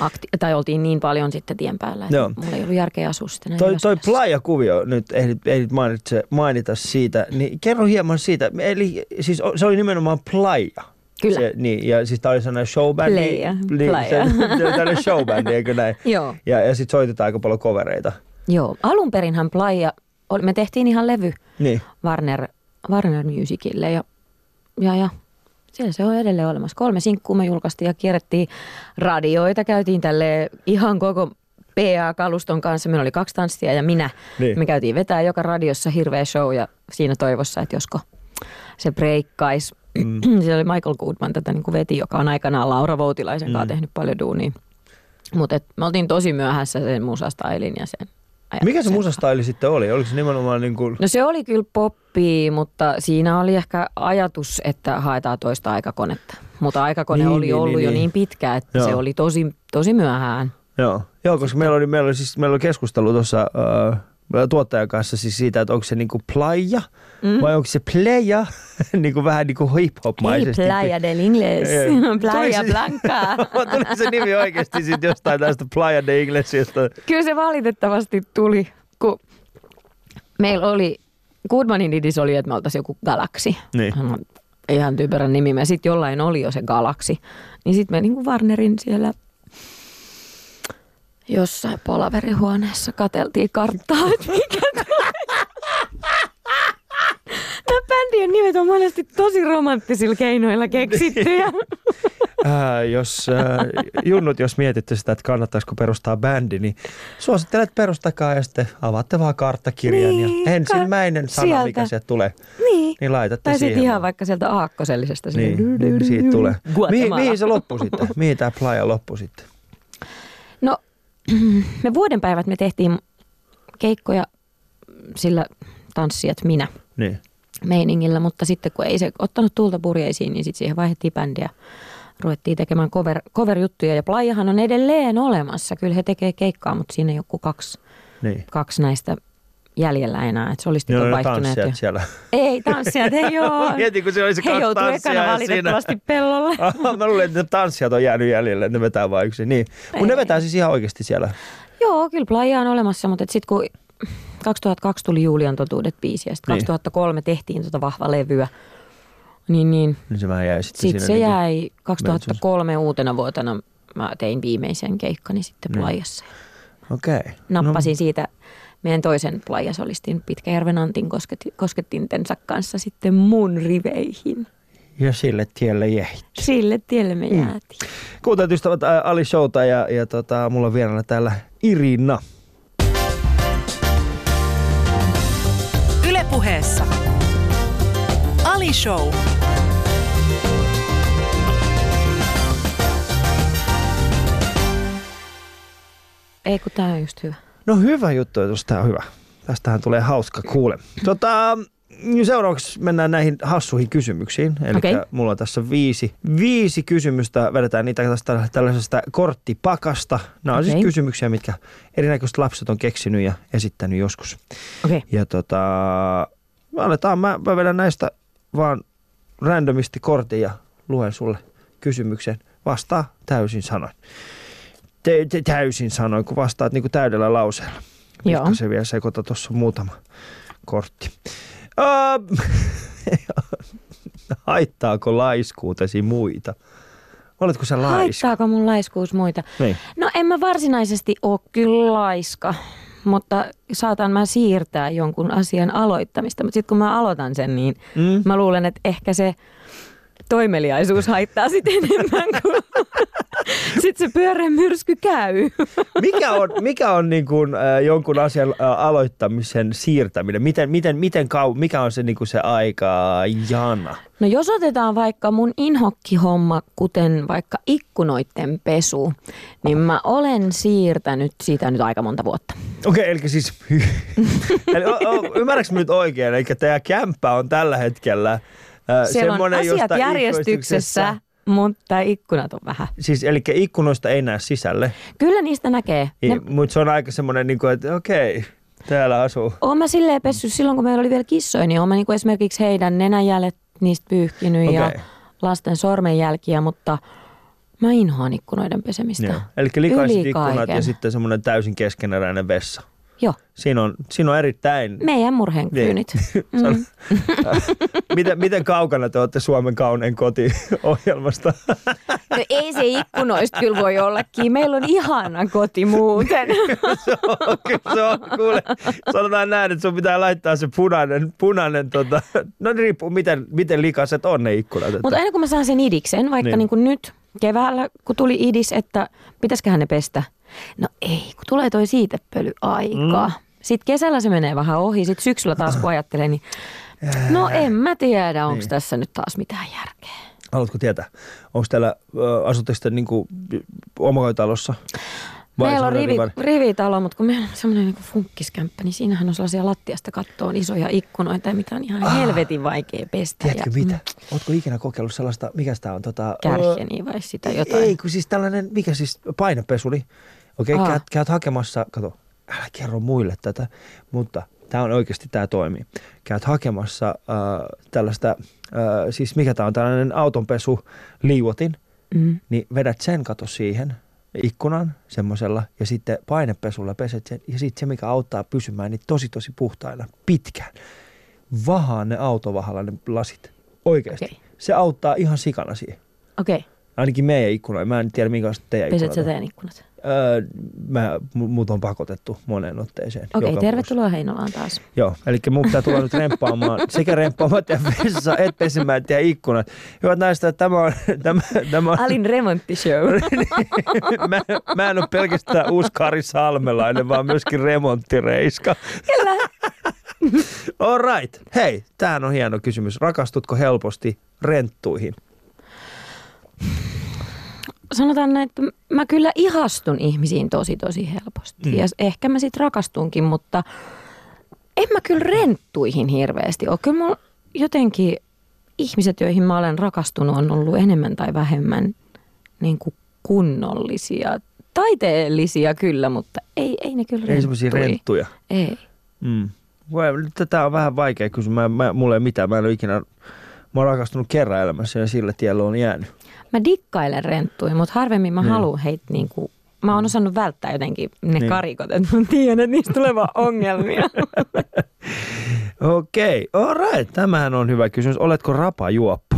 akti- tai oltiin niin paljon sitten tien päällä, että Joo. mulla ei ollut järkeä asua sitten Toi, toi playa-kuvio, nyt ehdit, ehdit mainitse, mainita siitä, niin kerro hieman siitä. Eli siis se oli nimenomaan playa. Kyllä. Se, niin, ja siis tää oli sellainen showbändi. Playa, Niin, playa. Se, tällainen showbändi, eikö näin? *laughs* Joo. Ja, ja sitten soitetaan aika paljon kovereita. Joo, alun perinhän Playa, me tehtiin ihan levy Niin. Warner, Warner Musicille ja, ja, ja siellä se on edelleen olemassa. Kolme sinkkua me julkaistiin ja kierrettiin radioita, käytiin tälle ihan koko PA-kaluston kanssa. Meillä oli kaksi tanssia ja minä. Niin. Me käytiin vetää joka radiossa hirveä show ja siinä toivossa, että josko se breikkaisi. Mm. *clears throat* Siellä oli Michael Goodman tätä niin kuin veti, joka on aikanaan Laura Voutilaisen kanssa Mm. tehnyt paljon duunia. Mutta me oltiin tosi myöhässä sen musastailin ja sen Mikä se musastaili sitten oli? Oliko se nimenomaan niin kuin... No se oli kyllä poppi, mutta siinä oli ehkä ajatus, että haetaan toista aikakonetta. Mutta aikakone Niin, oli niin, ollut niin, jo niin. niin pitkä, että Joo. se oli tosi, tosi myöhään. Joo, Joo koska meillä oli, meillä oli, siis, meillä oli keskustelu tuossa äh, tuottajan kanssa siis siitä, että onko se niinku playa mm. vai onko se playa, *laughs* niinku vähän niinku hip-hop-maisesti. Playa del Ingles. *laughs* Playa Blanca. *laughs* Tuli se nimi oikeasti sitten jostain tästä Playa de Inglesista. Kyllä se valitettavasti tuli, kun meillä oli, Goodmanin idis oli, että me oltaisiin joku galaksi. Niin. Ihan typerän nimi. Ja sitten jollain oli jo se galaksi. Niin sitten me niinku Warnerin siellä jossain palaverihuoneessa kateltiin karttaa, että mikä tulee. Nämä bändien nimet on monesti tosi romanttisilla keinoilla keksittyjä. Äh, jos äh, junnut, jos mietitte sitä, että kannattaisiko perustaa bändi, niin suosittelen, että perustakaa ja sitten avaatte vaan karttakirjan Niin, ja ensimmäinen sana, sieltä. mikä sieltä tulee, niin. niin laitatte Tai siihen. ihan vaan. vaikka sieltä aakkosellisesta. Niin, niin siitä tulee. Mihin, mihin se loppui sitten? Mihin tämä playa loppui sitten? *clears throat* Me vuoden päivät me tehtiin keikkoja sillä tanssijat minä Niin. meiningillä, mutta sitten kun ei se ottanut tulta purjeisiin, niin sitten siihen vaihdettiin bändiä. Ruvettiin tekemään cover, cover-juttuja ja Playahan on edelleen olemassa. Kyllä he tekee keikkaa, mutta siinä kuin kaksi, Niin. kaksi näistä jäljellä enää. Että solistit Joo, on ne vaihtuneet jo. tanssijat siellä. Ei, tanssijat ei ole. *laughs* Mietin, kun se He kaksi joutuu ekana valitettavasti siinä- pellolle. *laughs* Mä luulen, että tanssijat on jäänyt jäljelle, ne vetää vain yksin. Niin. Mutta ne vetää siis ihan oikeasti siellä. Joo, kyllä Playa on olemassa, mutta sitten kun 2002 tuli Julian totuudet biisi ja sitten Niin. 2003 tehtiin tota vahva levyä, niin, niin Niin se vähän jäi sitten sitten siinä. se niinku- jäi 2003 uutena vuotena. Mä tein viimeisen keikkani sitten Niin. Okei. Okay. Nappasin no. siitä meidän toisen Playasolistin Pitkäjärven Antin kosket, koskettintensa kanssa sitten mun riveihin. Ja sille tielle jäi. Sille tielle me Mm. jäätiin. Kuuntelut ystävät Ali Showta ja, ja tota, mulla on vieraana täällä Irina. Ylepuheessa Ali Show. Ei kun tää on just hyvä. No hyvä juttu, jos tää on hyvä. Tästähän tulee hauska kuule. Tota, seuraavaksi mennään näihin hassuihin kysymyksiin. Eli Okei. mulla on tässä viisi, viisi kysymystä. Vedetään niitä tästä tällaisesta korttipakasta. Nämä on siis Okei. kysymyksiä, mitkä erinäköiset lapset on keksinyt ja esittänyt joskus. Okay. Ja tota, aletaan, mä, mä vedän näistä vaan randomisti kortin ja luen sulle kysymyksen. Vastaa täysin sanoin. Te, te, täysin sanoin, kun vastaat niin kuin täydellä lauseella. Joo. se vielä sekoita, tuossa muutama kortti. Uh, *laughs* haittaako laiskuutesi muita? Oletko sä laiska? Haittaako mun laiskuus muita? Niin. No en mä varsinaisesti ole kyllä laiska, mutta saatan mä siirtää jonkun asian aloittamista. Mutta sitten kun mä aloitan sen, niin Mm. mä luulen, että ehkä se toimeliaisuus haittaa sitten *laughs* enemmän kuin... *laughs* sitten se pyöreä myrsky käy. *laughs* Mikä on, mikä on niin kuin, äh, jonkun asian äh, aloittamisen siirtäminen? Miten, miten, miten kau, mikä on se, niin kuin se aika jana? No jos otetaan vaikka mun inhokkihomma, kuten vaikka ikkunoiden pesu, niin mä olen siirtänyt siitä nyt aika monta vuotta. Okei, okay, eli siis, *laughs* eli, o, o, ymmärrätkö nyt oikein, eli tämä kämppä on tällä hetkellä äh, Siellä on semmoinen, asiat josta järjestyksessä, mutta ikkunat on vähän. Siis eli ikkunoista ei näe sisälle, Kyllä niistä näkee. Ne, ne... mutta se on aika semmoinen, niin kuin, että okei, täällä asuu. Oon mä silleen pessyt silloin, kun meillä oli vielä kissoja, niin oon mä niinku esimerkiksi heidän nenäjäljet niistä pyyhkinyt ja Okei. lasten sormenjälkiä, mutta mä inhoan ikkunoiden pesemistä. Joo. Eli likaiset Yli ikkunat kaiken. ja sitten semmoinen täysin keskeneräinen vessa. Joo, Siinä on, siinä on erittäin... meidän murheenkyynit. *laughs* Mm. *laughs* miten, miten kaukana te olette Suomen kaunein koti ohjelmasta? *laughs* No ei se ikkunoista kyllä voi ollakin. Meillä on ihana koti muuten. se on, kyllä se on, kuule, sanotaan näin, että sun pitää laittaa se punainen, punainen tota, no riippuu miten, miten likaset on ne ikkunat. Mutta aina kun mä saan sen idiksen, vaikka Niin. niin. kuin nyt keväällä, kun tuli idis, että pitäisiköhän ne pestä. No ei, kun tulee toi siitepöly aika. Mm. Sitten kesällä se menee vähän ohi, sitten syksyllä taas kun ajattelee, niin no en mä tiedä, onko Niin. tässä nyt taas mitään järkeä. Haluatko tietää, onko täällä, asutteko te niinku omakotitalossa? Vai meillä on rivi, rivitalo, mutta kun meillä on semmoinen niin funkkiskämppä, niin siinähän on sellaisia lattiasta kattoon isoja ikkunoita, mitä on ihan Ah. helvetin vaikea pestä. Tiedätkö ja, mitä? mm, Ootko ikinä kokeillut sellaista, mikä sitä on? Tota, Kärhjeni vai sitä jotain. Ei, kun siis tällainen, mikä siis painepesuli. Okei, okay, Aa. käyt, käyt hakemassa, kato, älä kerro muille tätä, mutta tämä on oikeasti, tämä toimii. Käyt hakemassa äh, tällaista, äh, siis mikä tämä on, tällainen autonpesu liuotin, Mm. niin vedät sen kato siihen ikkunan semmoisella ja sitten painepesulla peset sen ja sitten se, mikä auttaa pysymään niin tosi tosi puhtaina pitkään. Vahaa ne autovahalla ne lasit. Oikeasti. Okei. Se auttaa ihan sikana siihen. Okei, Ainakin meidän ikkunoja. Mä en tiedä, minkälaista teidän peset sä ikkunat teidän ikkunat? Öö, mä, mu- mut on pakotettu moneen otteeseen. Okei, joka tervetuloa Heinolaan taas. vuosi. Joo, eli mun pitää tulla nyt remppaamaan *laughs* sekä remppaamaan teidän vessa, et pesemään teidän ikkunat. Hyvät näistä, että tämä on, *laughs* tämä, tämä on Alin remonttishow. *laughs* mä, mä en ole pelkästään uusi Kari Salmelainen, vaan myöskin remonttireiska. Kyllä. All right. Hei, tämähän on hieno kysymys. Rakastutko helposti renttuihin? Sanotaan näin, että mä kyllä ihastun ihmisiin tosi tosi helposti. Mm. Ja ehkä mä sit rakastunkin, mutta en mä kyllä renttuihin hirveästi ole. Kyllä mulla jotenkin ihmiset, joihin mä olen rakastunut, on ollut enemmän tai vähemmän niin kuin kunnollisia. Taiteellisia kyllä, mutta ei, ei ne kyllä Ei semmoisia renttuja. Ei. Mm. Voi- Tätä on vähän vaikea kysyä. Mä, mä, mulla ei mitään. Mä en ole ikinä... Mä oon rakastunut kerran elämässä ja sillä tiellä on jäänyt. Mä dikkailen renttuja, mutta harvemmin mä Niin. haluan heitä niin kuin, mä oon osannut välttää jotenkin ne Niin. karikot, että mä tiedän, että niistä tulee vaan ongelmia. *laughs* Okei, all right. Tämähän on hyvä kysymys. Oletko rapajuoppo?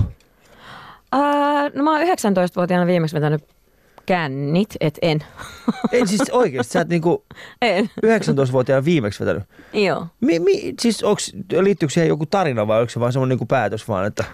Uh, no mä oon 19-vuotiaana viimeksi vetänyt kännit, et en. *laughs* Ei siis oikeasti, sä et niinku en. 19-vuotiaana viimeksi vetänyt. Joo. Mi, mi, siis onks, liittyykö siihen joku tarina vai onko se vaan semmoinen niinku päätös vaan, että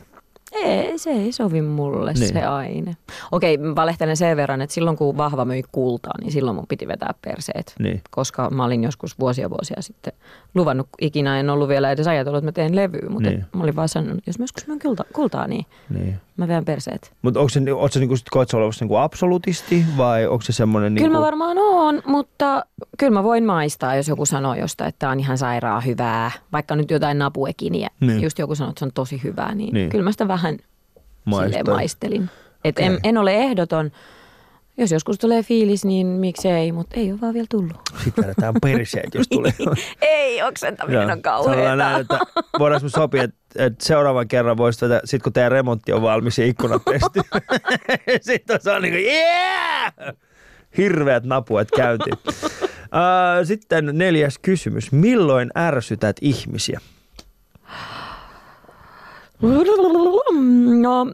Ei, se ei sovi mulle Niin. se aine. Okei, mä valehtelen sen verran, että silloin kun vahva myi kultaa, niin silloin mun piti vetää perseet. Niin. Koska mä olin joskus vuosia vuosia sitten luvannut, ikinä en ollut vielä edes ajatellut, että mä teen levyä, mutta Niin. niin. mä olin vaan sanonut, että jos mä joskus myyn kulta, kultaa, niin niin. Mä vedän perseet. Mutta onko se, onko se niinku, sit koet sä olevasi niinku absolutisti vai onko se semmoinen niinku... Kyllä mä varmaan oon, mutta kyllä mä voin maistaa, jos joku sanoo jostain, että on ihan sairaan hyvää. Vaikka nyt jotain napuekiniä, Niin. just joku sanoo, että se on tosi hyvää, niin, Niin. kyllä mä sitä vähän maistelin. Et Okei. en, en ole ehdoton. Jos joskus tulee fiilis, niin miksei, mutta ei ole vaan vielä tullut. Sitten vedetään perseet, jos tulee. *laughs* ei, oksentaminen on näin, että voidaanko sopia, että, että seuraavan kerran voisi tätä, sit kun teidän remontti on valmis ja ikkunat pesty. *laughs* sitten se on niin kuin, yeah! Hirveät napuet käyntiin. *laughs* Uh, sitten neljäs kysymys. Milloin ärsytät ihmisiä? No,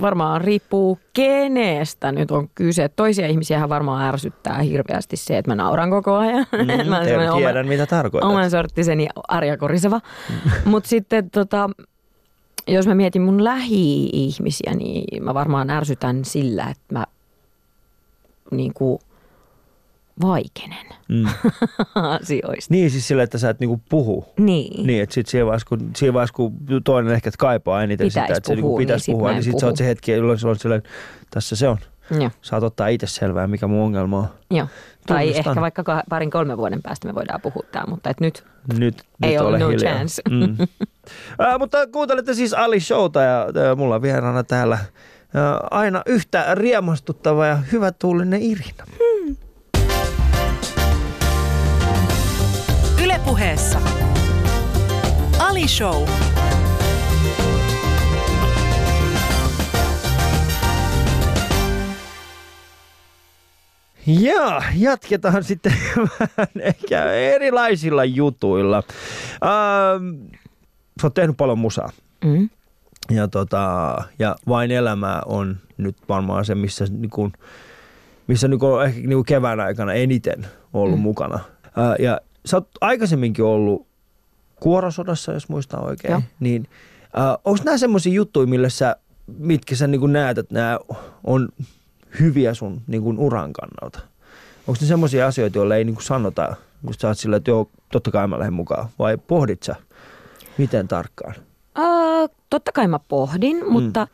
varmaan riippuu kenestä nyt on kyse. Toisia ihmisiä varmaan ärsyttää hirveästi se, että mä nauran koko ajan. Mm, *laughs* mä tiedän, oma- mitä tarkoitat. oman sorttiseni arjakoriseva. Mutta sitten tota, jos mä mietin mun lähi-ihmisiä, niin mä varmaan ärsytän sillä, että mä niin kuin vaikenen mm. *laughs* asioista. Niin, siis sillä, että sä et niinku puhu. Niin. Niin, että sit siinä vaiheessa, kun, siinä vaiheessa, kun toinen ehkä kaipaa eniten pitäis sitä, että se puhua, niinku pitäisi niin puhua, sit niin sit se on se hetki, jolloin se on silleen, tässä se on. Joo. Saat ottaa itse selvää, mikä mun ongelma on. Joo. Tai ehkä vaikka parin kolmen vuoden päästä me voidaan puhua tää, mutta et nyt Nyt, Ei nyt ole ole no hiljaa. chance. Mm. *laughs* Ää, mutta kuuntelette siis Ali Showta ja ää, mulla on vieraana täällä ää, aina yhtä riemastuttava ja hyvä tuulinen Irina. Ylepuheessa Ali Show. Ja jatketaan sitten *laughs* vähän ehkä erilaisilla jutuilla. Ähm, sä oot tehnyt paljon musaa. mm. Ja, tota, ja vain elämää on nyt varmaan se, missä, niinku, missä niinku on ehkä niinku kevään aikana eniten ollut mm. mukana. Ää, ja sä oot aikaisemminkin ollut kuorosodassa, jos muistan oikein. Joo. Niin, onko nämä semmoisia juttuja, millä sä, mitkä sä niinku näet, että nämä on hyviä sun niinku uran kannalta? Onko ne semmoisia asioita, joille ei niinku sanota, just sä oot sillä, että joo, totta kai mä lähden mukaan. Vai pohdit sä, miten tarkkaan? Uh, totta kai mä pohdin, mm. mutta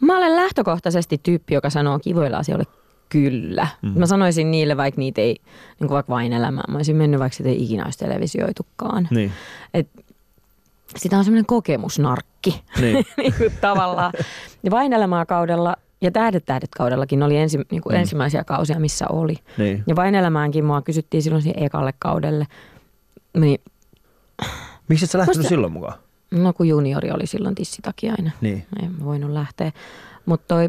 mä olen lähtökohtaisesti tyyppi, joka sanoo kivoille asioille kyllä. Mm. Mä sanoisin niille, vaikka niitä ei, niin vaikka vain elämää. Mä olisin mennyt, vaikka sitä ei ikinä olisi televisioitukaan. Niin. Et, sitä on semmoinen kokemusnarkki Niin. *laughs* niin kuin tavallaan. Ja vain elämää kaudella ja tähdet tähdet kaudellakin oli ensi, niin kuin Mm. ensimmäisiä kausia, missä oli. Niin. Ja vain elämäänkin mua kysyttiin silloin siihen ekalle kaudelle. Niin, Miksi et sä lähtenyt Musta- silloin mukaan? no kun juniori oli silloin tissitakiainen. Niin. En voinut lähteä. Mutta toi,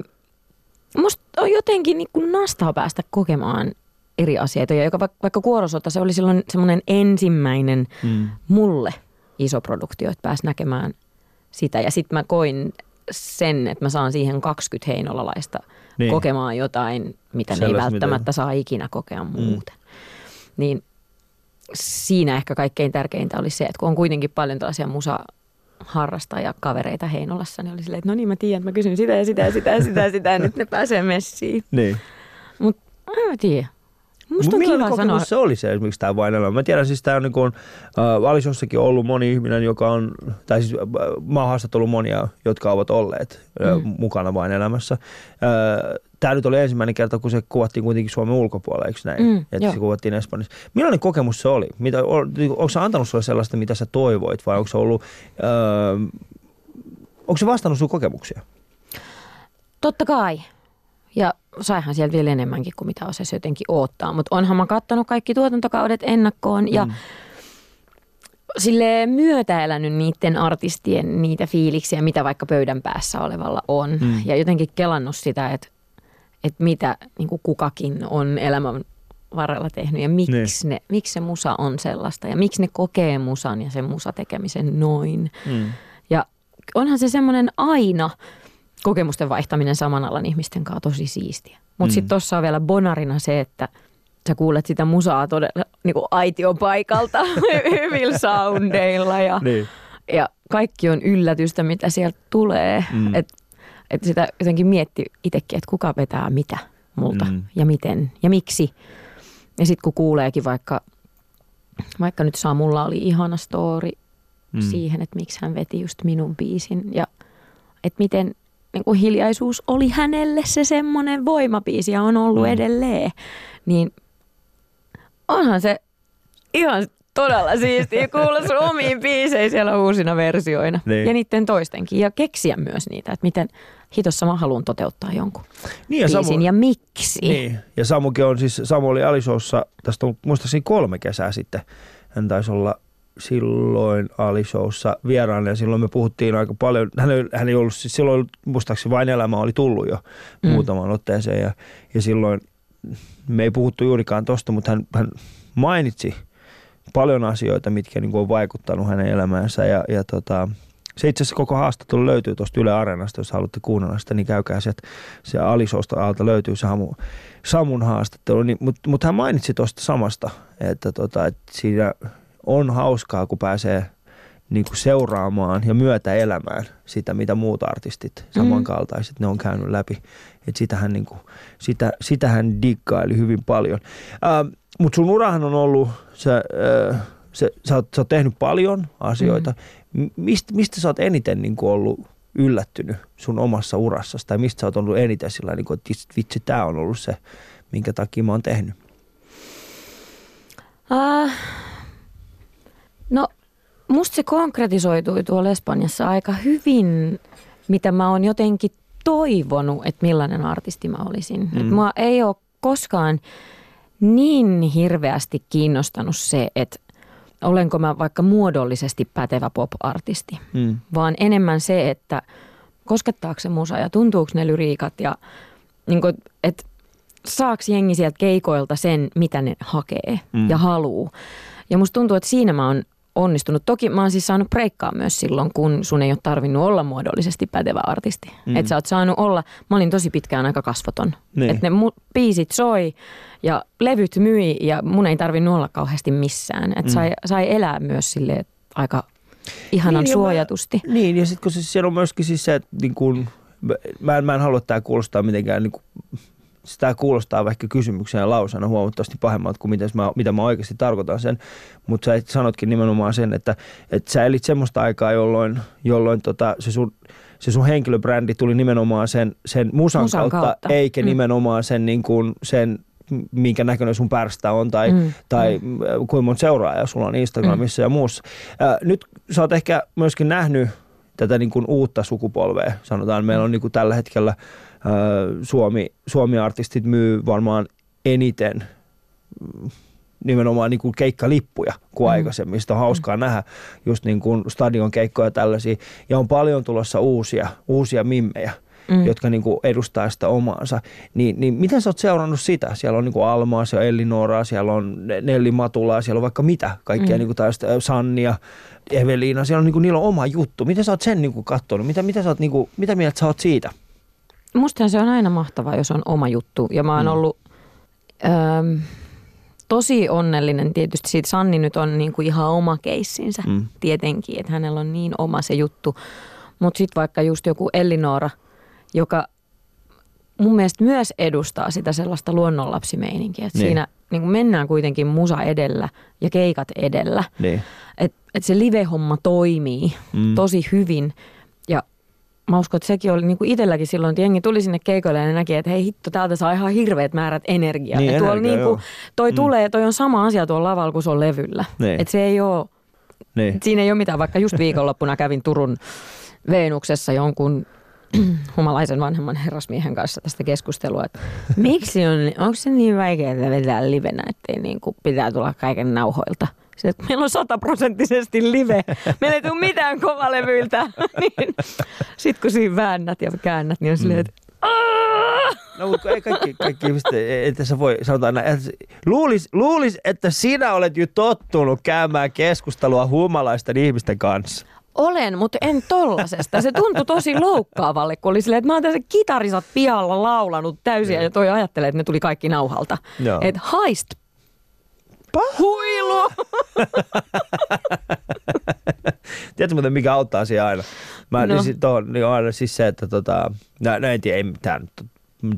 musta on jotenkin niin kuin nastaa päästä kokemaan eri asioita. Ja joka, vaikka, vaikka kuorosota, se oli silloin semmoinen ensimmäinen Mm. mulle iso produktio, että pääsi näkemään sitä. Ja sitten mä koin sen, että mä saan siihen 20 heinolalaista Niin. kokemaan jotain, mitä ne ei välttämättä mitä- saa ikinä kokea muuten. Niin siinä ehkä kaikkein tärkeintä oli se, että kun on kuitenkin paljon tällaisia musa harrastajakavereita Heinolassa, niin oli silleen, että no niin mä tiedän, että mä kysyn sitä ja sitä ja sitä ja sitä ja sitä ja nyt ne pääsee messiin. Niin. Mutta en mä tiedä. Musta on kiva sanoa. se oli se esimerkiksi tämä vain elämä? Mä tiedän siis tämä on niin kuin, äh, Valisossakin ollut moni ihminen, joka on, tai siis äh, mä oon monia, jotka ovat olleet äh, Mm. mukana vain elämässä. Äh, Tämä nyt oli ensimmäinen kerta, kun se kuvattiin kuitenkin Suomen ulkopuolella, eikö näin? Mm, että se kuvattiin Espanjassa. Millainen kokemus se oli? Mitä, onko se antanut sulle sellaista, mitä sä toivoit, vai onko se ollut, äh, onko se vastannut sun kokemuksia? Totta kai. Ja saihan sieltä vielä enemmänkin kuin mitä osasi jotenkin odottaa. Mutta onhan mä kattonut kaikki tuotantokaudet ennakkoon ja Mm. sille myötäelänyt niiden artistien niitä fiiliksiä, mitä vaikka pöydän päässä olevalla on. Mm. Ja jotenkin kelannut sitä, että, että mitä niin kukakin on elämän varrella tehnyt ja miksi, ne, miksi se musa on sellaista ja miksi ne kokee musan ja sen musa tekemisen noin. Mm. Ja onhan se semmoinen aina kokemusten vaihtaminen saman alan ihmisten kanssa tosi siistiä. Mutta Mm. sitten tuossa on vielä bonarina se, että sä kuulet sitä musaa todella niin kuin aitiopaikalta *laughs* hyvillä soundeilla ja, Niin. ja kaikki on yllätystä, mitä sieltä tulee. Mm. Että et sitä jotenkin mietti itsekin, että kuka vetää mitä multa Mm. ja miten ja miksi. Ja sitten kun kuuleekin vaikka, vaikka nyt Samulla oli ihana story mm. siihen, että miksi hän veti just minun biisin ja että miten niin kuin hiljaisuus oli hänelle se semmoinen voimabiisi ja on ollut Mm. edelleen, niin onhan se ihan todella siistiä kuulla sun omiin biisejä siellä uusina versioina Niin. ja niiden toistenkin ja keksiä myös niitä, että miten hitossa mä haluan toteuttaa jonkun Niin, ja biisin Samu- ja miksi. Niin, ja Samukin on siis, Samu oli Alisoussa, tästä on muistaakseni kolme kesää sitten. Hän taisi olla silloin Alishowssa vieraana ja silloin me puhuttiin aika paljon. Hän ei, hän ei ollut, siis silloin muistaakseni vain elämä oli tullut jo mm. Muutamaan otteeseen ja, ja silloin me ei puhuttu juurikaan tosta, mutta hän, hän mainitsi paljon asioita, mitkä niin kuin on vaikuttanut hänen elämäänsä ja, ja tota, se itse asiassa koko haastattelu löytyy tuosta Yle Areenasta, jos haluatte kuunnella sitä, niin käykää sieltä. Se Alisosta alta löytyy Samu, Samun haastattelu, niin, mutta mut hän mainitsi tuosta samasta, että, tota, että siinä on hauskaa, kun pääsee niin kuin seuraamaan ja myötä elämään sitä, mitä muut artistit mm. samankaltaiset mm. ne on käynyt läpi. Et sitähän, niin kuin, sitä, sitähän diggaili hyvin paljon. Äh, Mutta sun urahan on ollut, sä, äh, sä, sä, oot, sä oot tehnyt paljon asioita. Mm. Mist, mistä sä oot eniten niin kuin ollut yllättynyt sun omassa urassasi? Tai mistä sä oot ollut eniten sillä niin kuin, että vitsi, tämä on ollut se, minkä takia mä oon tehnyt? Uh, no musta se konkretisoitui tuolla Espanjassa aika hyvin, mitä mä oon jotenkin toivonut, että millainen artisti mä olisin. Mm. Et mua ei ole koskaan niin hirveästi kiinnostanut se, että olenko mä vaikka muodollisesti pätevä pop-artisti, mm. vaan enemmän se, että koskettaako se musa ja tuntuuko ne lyriikat ja niin kuin, että saako jengi sieltä keikoilta sen, mitä ne hakee mm. ja haluu. Ja musta tuntuu, että siinä mä oon onnistunut. Toki mä oon siis saanut breikkaa myös silloin, kun sun ei ole tarvinnut olla muodollisesti pätevä artisti. Mm. Että sä oot saanut olla, mä olin tosi pitkään aika kasvoton. Niin. Että ne mu- biisit soi ja levyt myi ja mun ei tarvinnut olla kauheasti missään. Että mm. sai, sai elää myös sille aika ihanan niin, suojatusti. Mä, niin ja sitten kun se, siellä on myöskin siis se, että niin kun, mä, en, mä en halua, että tämä kuulostaa mitenkään niin kuin sitä kuulostaa vaikka kysymyksenä ja lausana huomattavasti pahemmalta kuin mitä mä, mitä mä oikeasti tarkoitan sen. Mutta sä sanotkin nimenomaan sen, että, että sä elit semmoista aikaa, jolloin, jolloin tota, se sun se sun henkilöbrändi tuli nimenomaan sen, sen musan, musan kautta, kautta, eikä mm. nimenomaan sen, niin kuin, sen minkä näköinen sun pärstä on tai, mm. tai mm. kuinka monta seuraajaa sulla on Instagramissa mm. ja muussa. Äh, nyt sä oot ehkä myöskin nähnyt tätä niin kuin uutta sukupolvea. Sanotaan, meillä on niin kuin tällä hetkellä – Suomi, Suomi-artistit myy varmaan eniten mm, nimenomaan niin kuin keikkalippuja kuin mm. aikaisemmin. Sitä on hauskaa mm. nähdä just niin kuin stadion keikkoja tällaisia. Ja on paljon tulossa uusia, uusia mimmejä, mm. jotka niin kuin edustaa sitä omaansa. Niin, niin miten sä oot seurannut sitä? Siellä on niin kuin Almaa, siellä on Elli Nooraa, siellä on Nelli Matulaa, siellä on vaikka mitä kaikkea, mm. niin kuin taas Sannia, Eveliina. Siellä on niin kuin, niillä on oma juttu. Miten sä oot sen niin kuin katsonut? Mitä, mitä, sä oot, niin kuin, mitä mieltä sä oot siitä? Mustahan se on aina mahtavaa, jos on oma juttu. Ja mä oon mm. ollut öö, tosi onnellinen tietysti siitä. Sanni nyt on niin kuin ihan oma keissinsä mm. tietenkin, että hänellä on niin oma se juttu. Mutta sitten vaikka just joku Elinora, joka mun mielestä myös edustaa sitä sellaista luonnonlapsimeininkiä. Että niin. Siinä niin kuin mennään kuitenkin musa edellä ja keikat edellä. Niin. Että et se live-homma toimii mm. tosi hyvin mä uskon, että sekin oli niin kuin itselläkin silloin, että jengi tuli sinne keikoille ja ne näki, että hei hitto, täältä saa ihan hirveät määrät energiaa. Niin, ja tuolla energia, niin kuin, toi mm. tulee, toi on sama asia tuolla lavalla kuin se on levyllä. Niin. Että se ei ole, niin. siinä ei ole mitään, vaikka just viikonloppuna kävin Turun Veenuksessa jonkun *clears throat* humalaisen vanhemman herrasmiehen kanssa tästä keskustelua, että miksi on, onko se niin vaikeaa vetää livenä, ettei niin kuin pitää tulla kaiken nauhoilta – se, että meillä on sataprosenttisesti live. Meillä ei tule mitään kovalevyiltä. *laughs* niin, Sitten kun siinä väännät ja käännät, niin on silleen, että No mutta ei kaikki, kaikki ihmiset, että sä voi, sanotaan näin, että luulis, luulis, että sinä olet jo tottunut käymään keskustelua huumalaisten ihmisten kanssa. Olen, mutta en tollasesta. Se tuntui tosi loukkaavalle, kun oli silleen, että mä oon tässä kitarisat pihalla laulanut täysin ja toi ajattelee, että ne tuli kaikki nauhalta. Että haist *laughs* Huilu! Tiedätkö muuten, mikä auttaa siinä aina? Mä, no. niin, tohon, niin on aina siis se, että tota, no, no en tiedä, ei mitään,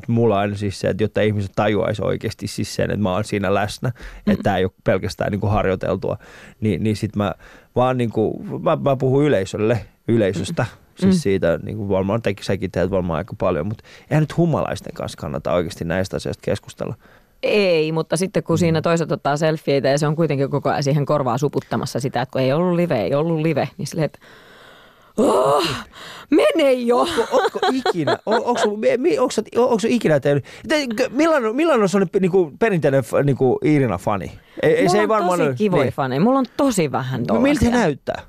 mulla on aina siis se, että jotta ihmiset tajuaisi oikeasti siis sen, että mä oon siinä läsnä, että tämä ei ole pelkästään niin kuin harjoiteltua, niin, niin sit mä vaan niin kuin, mä, mä puhun yleisölle, yleisöstä, mm-hmm. siis mm. siitä, niin kuin varmaan tekin säkin teet varmaan aika paljon, mutta eihän nyt humalaisten kanssa kannata oikeasti näistä asioista keskustella. Ei, mutta sitten kun siinä mm. toiset ottaa selfieitä ja se on kuitenkin koko ajan siihen korvaa suputtamassa sitä, että kun ei ollut live, ei ollut live, niin silleen, että Oh, mene jo! Onko, onko ikinä, on, onko, onko, onko, ikinä tehnyt, milloin, milloin on sellainen niin kuin, perinteinen niin kuin Iirina-fani? Ei, Mulla se ei on varmaan tosi kivoja niin. faneja. Mulla on tosi vähän tuollaisia. No miltä näyttää?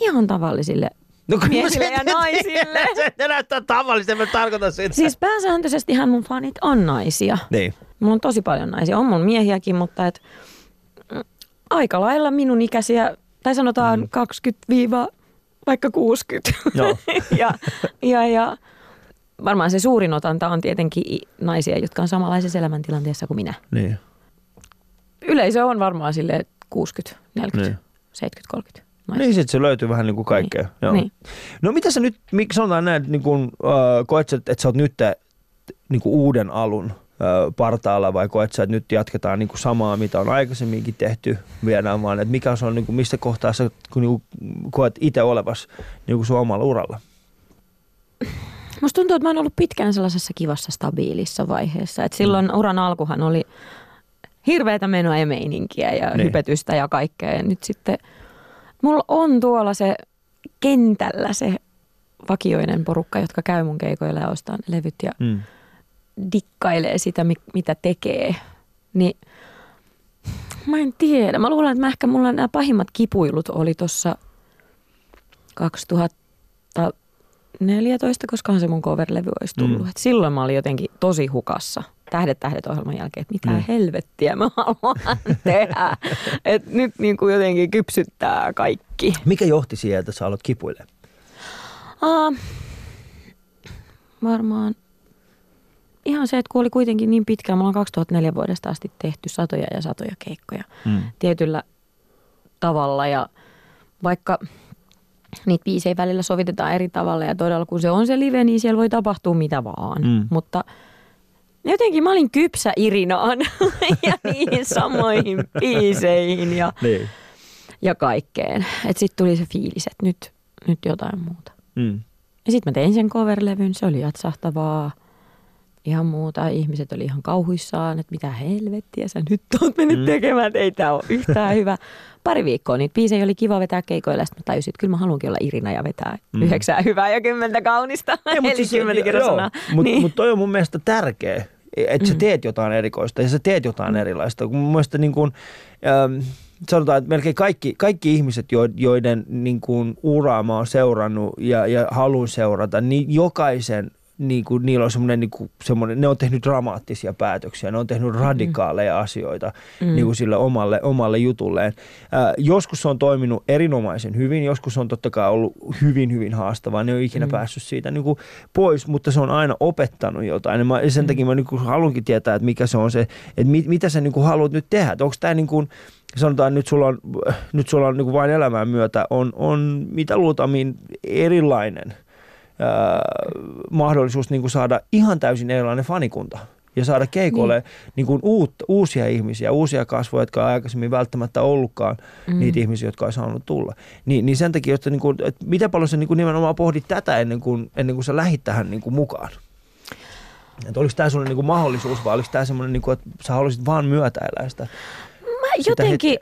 Ihan tavallisille No miehille ja naisille. *laughs* Se, se näyttää tavallisesti, mä tarkoitan sitä. Siis pääsääntöisesti mun fanit on naisia. Niin. Mulla on tosi paljon naisia. On mun miehiäkin, mutta et, mm, aika lailla minun ikäisiä, tai sanotaan mm. 20 vaikka 60. No. *laughs* ja, ja, ja varmaan se suurin otanta on tietenkin naisia, jotka on samanlaisessa elämäntilanteessa kuin minä. Niin. Yleisö on varmaan sille 60, 40, niin. 70, 30. naisia. Niin, sitten se löytyy vähän niin kuin kaikkea. Niin. Joo. Niin. No mitä sä nyt, sanotaan näin, että niin kuin, äh, koet sä, että sä oot nyt niin kuin uuden alun äh, partaalla vai koet sä, että nyt jatketaan niin kuin samaa, mitä on aikaisemminkin tehty, viedään vaan, että mikä on, niin kuin, mistä kohtaa sä kun, niin kuin, koet itse olevas niin kuin sun omalla uralla? Musta tuntuu, että mä oon ollut pitkään sellaisessa kivassa stabiilissa vaiheessa. Et silloin mm. uran alkuhan oli hirveätä menoa ja meininkiä ja niin. hypetystä ja kaikkea. Ja nyt sitten mulla on tuolla se kentällä se vakioinen porukka, jotka käy mun keikoilla ja ostaa ne levyt ja mm. dikkailee sitä, mitä tekee. Niin mä en tiedä. Mä luulen, että mä ehkä mulla nämä pahimmat kipuilut oli tuossa 2000 14, koska se mun cover-levy olisi tullut. Mm. Et silloin mä olin jotenkin tosi hukassa Tähdet tähdet ohjelman jälkeen, että mitä mm. helvettiä mä haluan *laughs* tehdä. Et nyt niin kuin jotenkin kypsyttää kaikki. Mikä johti siihen, että sä aloit kipuille? Uh, varmaan ihan se, että kun oli kuitenkin niin pitkään, mulla on 2004 vuodesta asti tehty satoja ja satoja keikkoja mm. tietyllä tavalla ja vaikka – niitä biisejä välillä sovitetaan eri tavalla ja todella kun se on se live, niin siellä voi tapahtua mitä vaan. Mm. Mutta jotenkin mä olin kypsä Irinaan *laughs* ja niihin samoihin biiseihin ja, niin. ja kaikkeen. Sitten tuli se fiilis, että nyt, nyt jotain muuta. Mm. Ja sitten mä tein sen coverlevyn, se oli jatsahtavaa ihan muuta. Ihmiset oli ihan kauhuissaan, että mitä helvettiä sä nyt oot mennyt mm. tekemään, että ei tää ole yhtään hyvä. Pari viikkoa niitä biisejä oli kiva vetää keikoilla, sitten mä tajusin, että kyllä mä haluankin olla Irina ja vetää mm. yhdeksää hyvää ja kymmentä kaunista. Ei, mutta siis, joo, Mutta niin. mut toi on mun mielestä tärkeä, että sä mm. teet jotain erikoista ja sä teet jotain erilaista. Mun mielestä niin kuin, ähm, sanotaan, että melkein kaikki, kaikki ihmiset, joiden niin kuin uraa mä oon seurannut ja, ja haluan seurata, niin jokaisen niin kuin, niillä on semmoinen, niin kuin, semmoinen, ne on tehnyt dramaattisia päätöksiä, ne on tehnyt radikaaleja mm. asioita mm. niin kuin sille omalle, omalle jutulleen. Ää, joskus se on toiminut erinomaisen hyvin, joskus on totta kai ollut hyvin, hyvin haastavaa, ne on ikinä mm. päässyt siitä niin kuin, pois, mutta se on aina opettanut jotain. Ja mä, sen mm. takia mä niin kuin, haluankin tietää, että mikä se on se, että mit, mitä sä niin kuin, haluat nyt tehdä. Onko tämä niin kuin, sanotaan, nyt sulla on, nyt sulla on niin kuin vain elämän myötä, on, on mitä luultavimmin erilainen – mahdollisuus niin kuin saada ihan täysin erilainen fanikunta ja saada keikolle niin. Niin kuin uut, uusia ihmisiä, uusia kasvoja, jotka on aikaisemmin välttämättä ollutkaan mm. niitä ihmisiä, jotka on saanut tulla. Ni, niin sen takia, että, niin kuin, että mitä paljon sä niin kuin nimenomaan pohdit tätä ennen kuin, ennen kuin sä lähit tähän niin kuin mukaan? Että oliko tämä sellainen niin mahdollisuus vai oliko tämä semmoinen, niin kuin, että sä haluaisit vaan myötäillä sitä? Mä sitä jotenkin,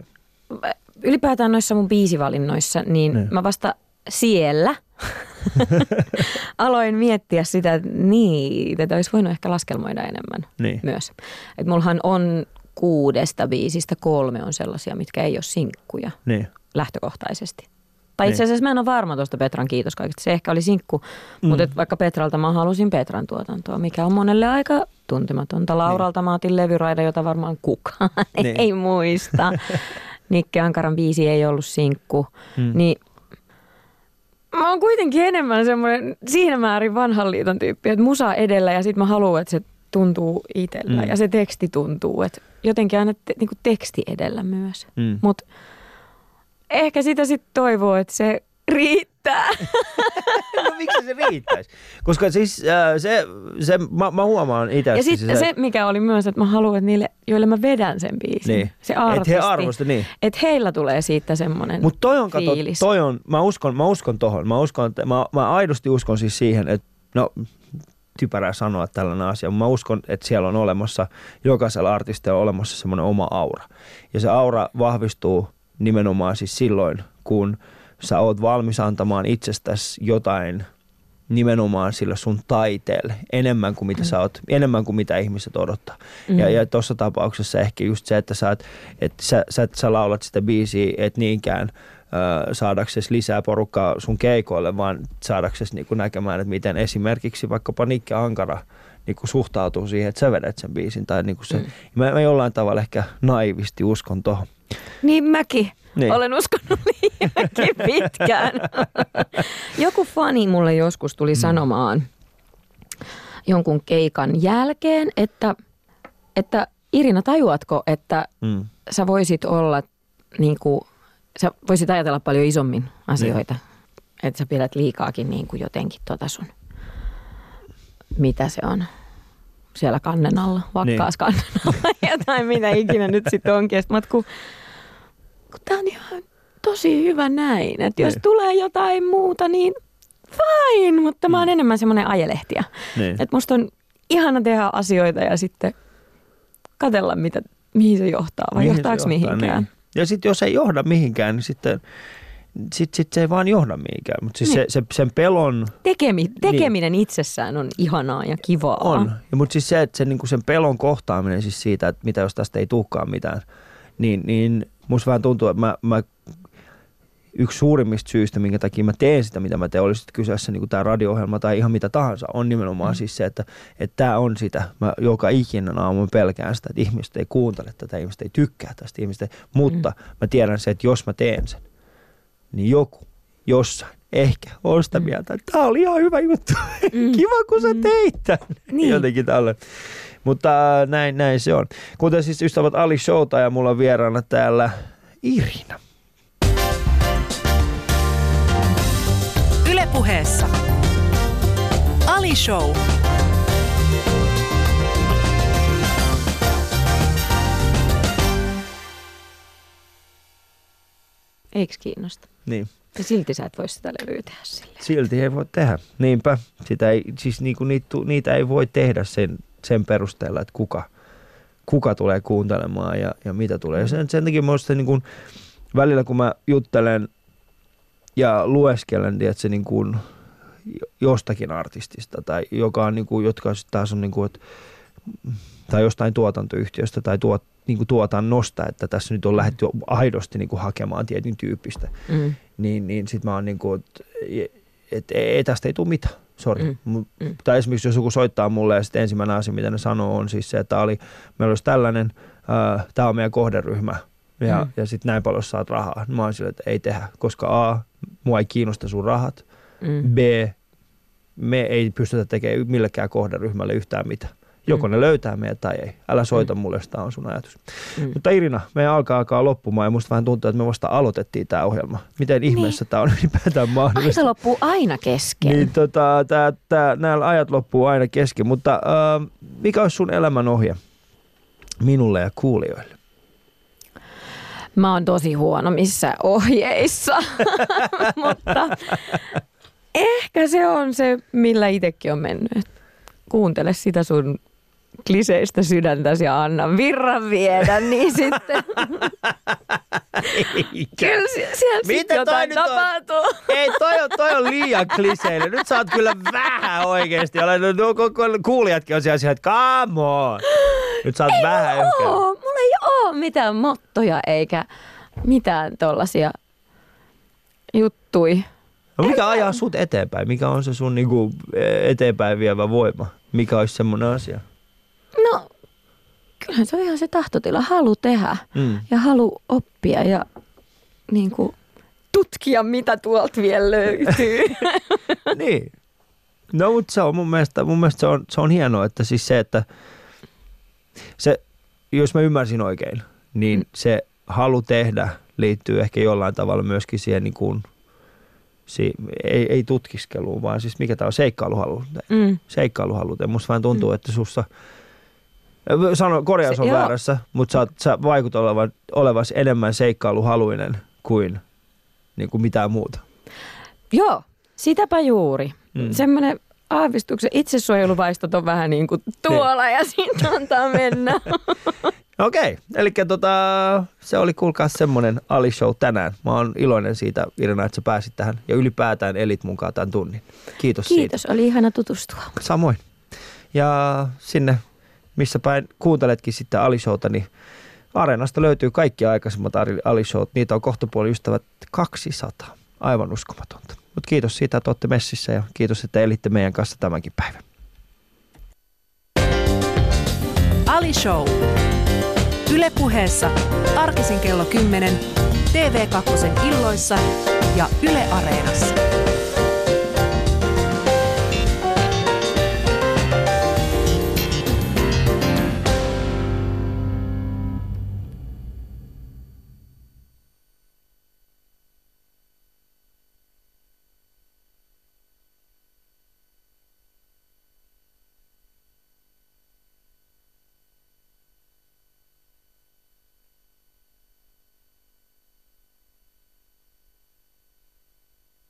hetkeä? ylipäätään noissa mun biisivalinnoissa, niin, niin. mä vasta siellä – *laughs* aloin miettiä sitä, että niin, tätä olisi voinut ehkä laskelmoida enemmän niin. myös. Et mullahan on kuudesta biisistä kolme on sellaisia, mitkä ei ole sinkkuja niin. lähtökohtaisesti. Tai niin. itse asiassa mä en ole varma tuosta Petran kiitos kaikesta. Se ehkä oli sinkku, mm. mutta vaikka Petralta mä halusin Petran tuotantoa, mikä on monelle aika tuntematonta. Lauralta niin. mä otin levyraida, jota varmaan kukaan *laughs* niin. ei muista. *laughs* Nikke Ankaran biisi ei ollut sinkku. Mm. Niin mä oon kuitenkin enemmän semmoinen siinä määrin vanhan liiton tyyppi, että musa edellä ja sitten mä haluan, että se tuntuu itsellä mm. ja se teksti tuntuu, että jotenkin aina te, niin kuin teksti edellä myös. Mm. Mutta ehkä sitä sitten toivoo, että se riittää. *laughs* no miksi se riittäisi? Koska siis äh, se, se mä, mä huomaan itse. Ja sitten se, se, mikä oli myös, että mä haluan, että niille, joille mä vedän sen biisin, niin. se artisti. Että he arvosti, niin. Että heillä tulee siitä semmoinen Mutta toi on, kato, toi on, mä uskon, mä uskon tohon. Mä, uskon, että, mä, mä aidosti uskon siis siihen, että no typerää sanoa tällainen asia, mutta mä uskon, että siellä on olemassa, jokaisella artistilla on olemassa semmoinen oma aura. Ja se aura vahvistuu nimenomaan siis silloin, kun – sä oot valmis antamaan itsestäsi jotain nimenomaan sillä sun taiteelle enemmän kuin mitä mm. sä oot, enemmän kuin mitä ihmiset odottaa. Mm. Ja, ja tuossa tapauksessa ehkä just se, että sä, että sä, sä, sä laulat sitä biisiä, et niinkään äh, saadaksesi lisää porukkaa sun keikoille, vaan saadaksesi niinku näkemään, että miten esimerkiksi vaikkapa Nikke Ankara niinku suhtautuu siihen, että sä vedät sen biisin. Tai niinku se, mm. mä, mä jollain tavalla ehkä naivisti uskon tuohon. Niin mäkin. Niin. Olen uskonut *laughs* liiankin pitkään. Joku fani mulle joskus tuli mm. sanomaan jonkun keikan jälkeen, että, että Irina, tajuatko, että mm. sä voisit olla niin kuin sä voisit ajatella paljon isommin asioita. Niin. Että sä pidät liikaakin niin kuin jotenkin tota sun, mitä se on, siellä kannen alla, vakkaas niin. kannen alla, jotain *laughs* mitä ikinä nyt sitten onkin. Sitten kun, tää on ihan tosi hyvä näin, että jos niin. tulee jotain muuta, niin fine, mutta mä oon mm. enemmän semmoinen ajelehtiä. Niin. Että musta on ihana tehdä asioita ja sitten katella, mitä, mihin se johtaa vai mihin johtaako johtaa, mihinkään. Niin. Ja sitten jos ei johda mihinkään, niin sitten sit, sit se ei vaan johda mihinkään. Mutta siis niin. se, se, sen pelon... Tekemi, niin. tekeminen niin. itsessään on ihanaa ja kivaa. On, mutta siis se, että se, niin sen pelon kohtaaminen siis siitä, että mitä jos tästä ei tulekaan mitään, niin, niin musta vähän tuntuu, että mä, mä yksi suurimmista syistä, minkä takia mä teen sitä, mitä mä teen, olisi kyseessä niin tämä radio-ohjelma tai ihan mitä tahansa, on nimenomaan mm. siis se, että, että tämä on sitä. Mä joka ikinen aamu pelkään sitä, että ihmiset ei kuuntele tätä, ihmiset ei tykkää tästä, ihmiset ei, mutta mm. mä tiedän se, että jos mä teen sen, niin joku jossain ehkä on sitä mm. mieltä, että tämä oli ihan hyvä juttu. *laughs* Mm. Kiva, kun sä mm. teit tämän. Niin. Jotenkin tälle. Mutta näin, näin se on. Kuten siis ystävät Ali Showta ja mulla on vieraana täällä Irina. Ylepuheessa Ali Show. Eikö kiinnosta? Niin. Ja silti sä et voi sitä levyä tehdä sille. Silti ei voi tehdä. Niinpä. Sitä ei, siis niinku niitä, niitä ei voi tehdä sen, sen perusteella, että kuka, kuka tulee kuuntelemaan ja, ja mitä tulee. Mm. Sen, sen takia minusta niin välillä kun mä juttelen ja lueskelen, että se niin kuin jostakin artistista tai joka on niin kuin, jotka taas on niin kuin, että, tai jostain tuotantoyhtiöstä tai tuot, niin kuin tuotannosta, että tässä nyt on lähdetty aidosti niin kuin hakemaan tietyn tyyppistä, mm. niin, niin sitten mä oon niin kuin, että et, ei, tästä ei tule mitään, sori. Mm. Mm. Tai esimerkiksi jos joku soittaa mulle ja sitten ensimmäinen asia, mitä ne sanoo, on siis se, että oli, meillä olisi tällainen, äh, tämä on meidän kohderyhmä, ja, mm. ja sitten näin paljon saat rahaa. Mä oon sille, että ei tehdä, koska A, mua ei kiinnosta sun rahat, mm. B, me ei pystytä tekemään millekään kohderyhmälle yhtään mitään. Joko mm. ne löytää meidät tai ei. Älä soita mm. mulle, jos tämä on sun ajatus. Mm. Mutta Irina, meidän alkaa alkaa loppumaan ja musta vähän tuntuu, että me vasta aloitettiin tämä ohjelma. Miten niin. ihmeessä tämä on *laughs* ylipäätään mahdollista? Aika loppuu aina kesken. Niin, tota, tää, tää, nämä ajat loppuu aina kesken, mutta äh, mikä olisi sun elämän ohje minulle ja kuulijoille? Mä oon tosi huono missä ohjeissa, *laughs* mutta ehkä se on se, millä itsekin on mennyt. Kuuntele sitä sun kliseistä sydäntäsi ja anna virran viedä, niin sitten kyllä siellä sitten jotain tapahtuu. On? Ei, toi on, toi on liian kliseinen. Nyt sä oot kyllä vähän oikeasti. No, kuulijatkin on siellä, että come on. Nyt sä oot ei vähän oo, Mulla ei ole mitään mottoja eikä mitään tollasia juttui. No mikä ajaa sut eteenpäin? Mikä on se sun niinku eteenpäin vievä voima? Mikä olisi semmoinen asia? No, kyllähän se on ihan se tahtotila. Halu tehdä mm. ja halu oppia ja niin kuin, tutkia, mitä tuolta vielä löytyy. *laughs* niin. No, mutta se on mun mielestä, mun mielestä se, on, se on hienoa, että siis se, että se, jos mä ymmärsin oikein, niin mm. se halu tehdä liittyy ehkä jollain tavalla myöskin siihen niin kuin, si, ei, ei tutkiskeluun, vaan siis mikä tämä on, seikkailuhaluuteen. Mm. Seikkailuhaluuteen. Musta vähän tuntuu, mm. että sussa, sano, korjaus on se, väärässä, joo. mutta sä, sä vaikut olevan, olevasi enemmän seikkailuhaluinen kuin, niin kuin mitään muuta. Joo, sitäpä juuri. Mm. Semmoinen aavistuksen itsesuojeluvaistot on vähän niin kuin tuolla niin. ja siitä antaa mennä. *laughs* Okei, eli tota, se oli kuulkaa semmoinen Ali Show tänään. Mä oon iloinen siitä, Irina, että sä pääsit tähän ja ylipäätään elit mukaan tämän tunnin. Kiitos Kiitos, siitä. oli ihana tutustua. Samoin. Ja sinne, missä päin kuunteletkin sitten Ali Showta, niin Areenasta löytyy kaikki aikaisemmat Ali Showt. Niitä on kohtapuoli ystävät 200. Aivan uskomatonta. Mutta kiitos siitä, että olette messissä ja kiitos, että elitte meidän kanssa tämänkin päivän. Ali Show. Ylepuheessa arkisin kello 10, TV2 illoissa ja Yle Areenassa.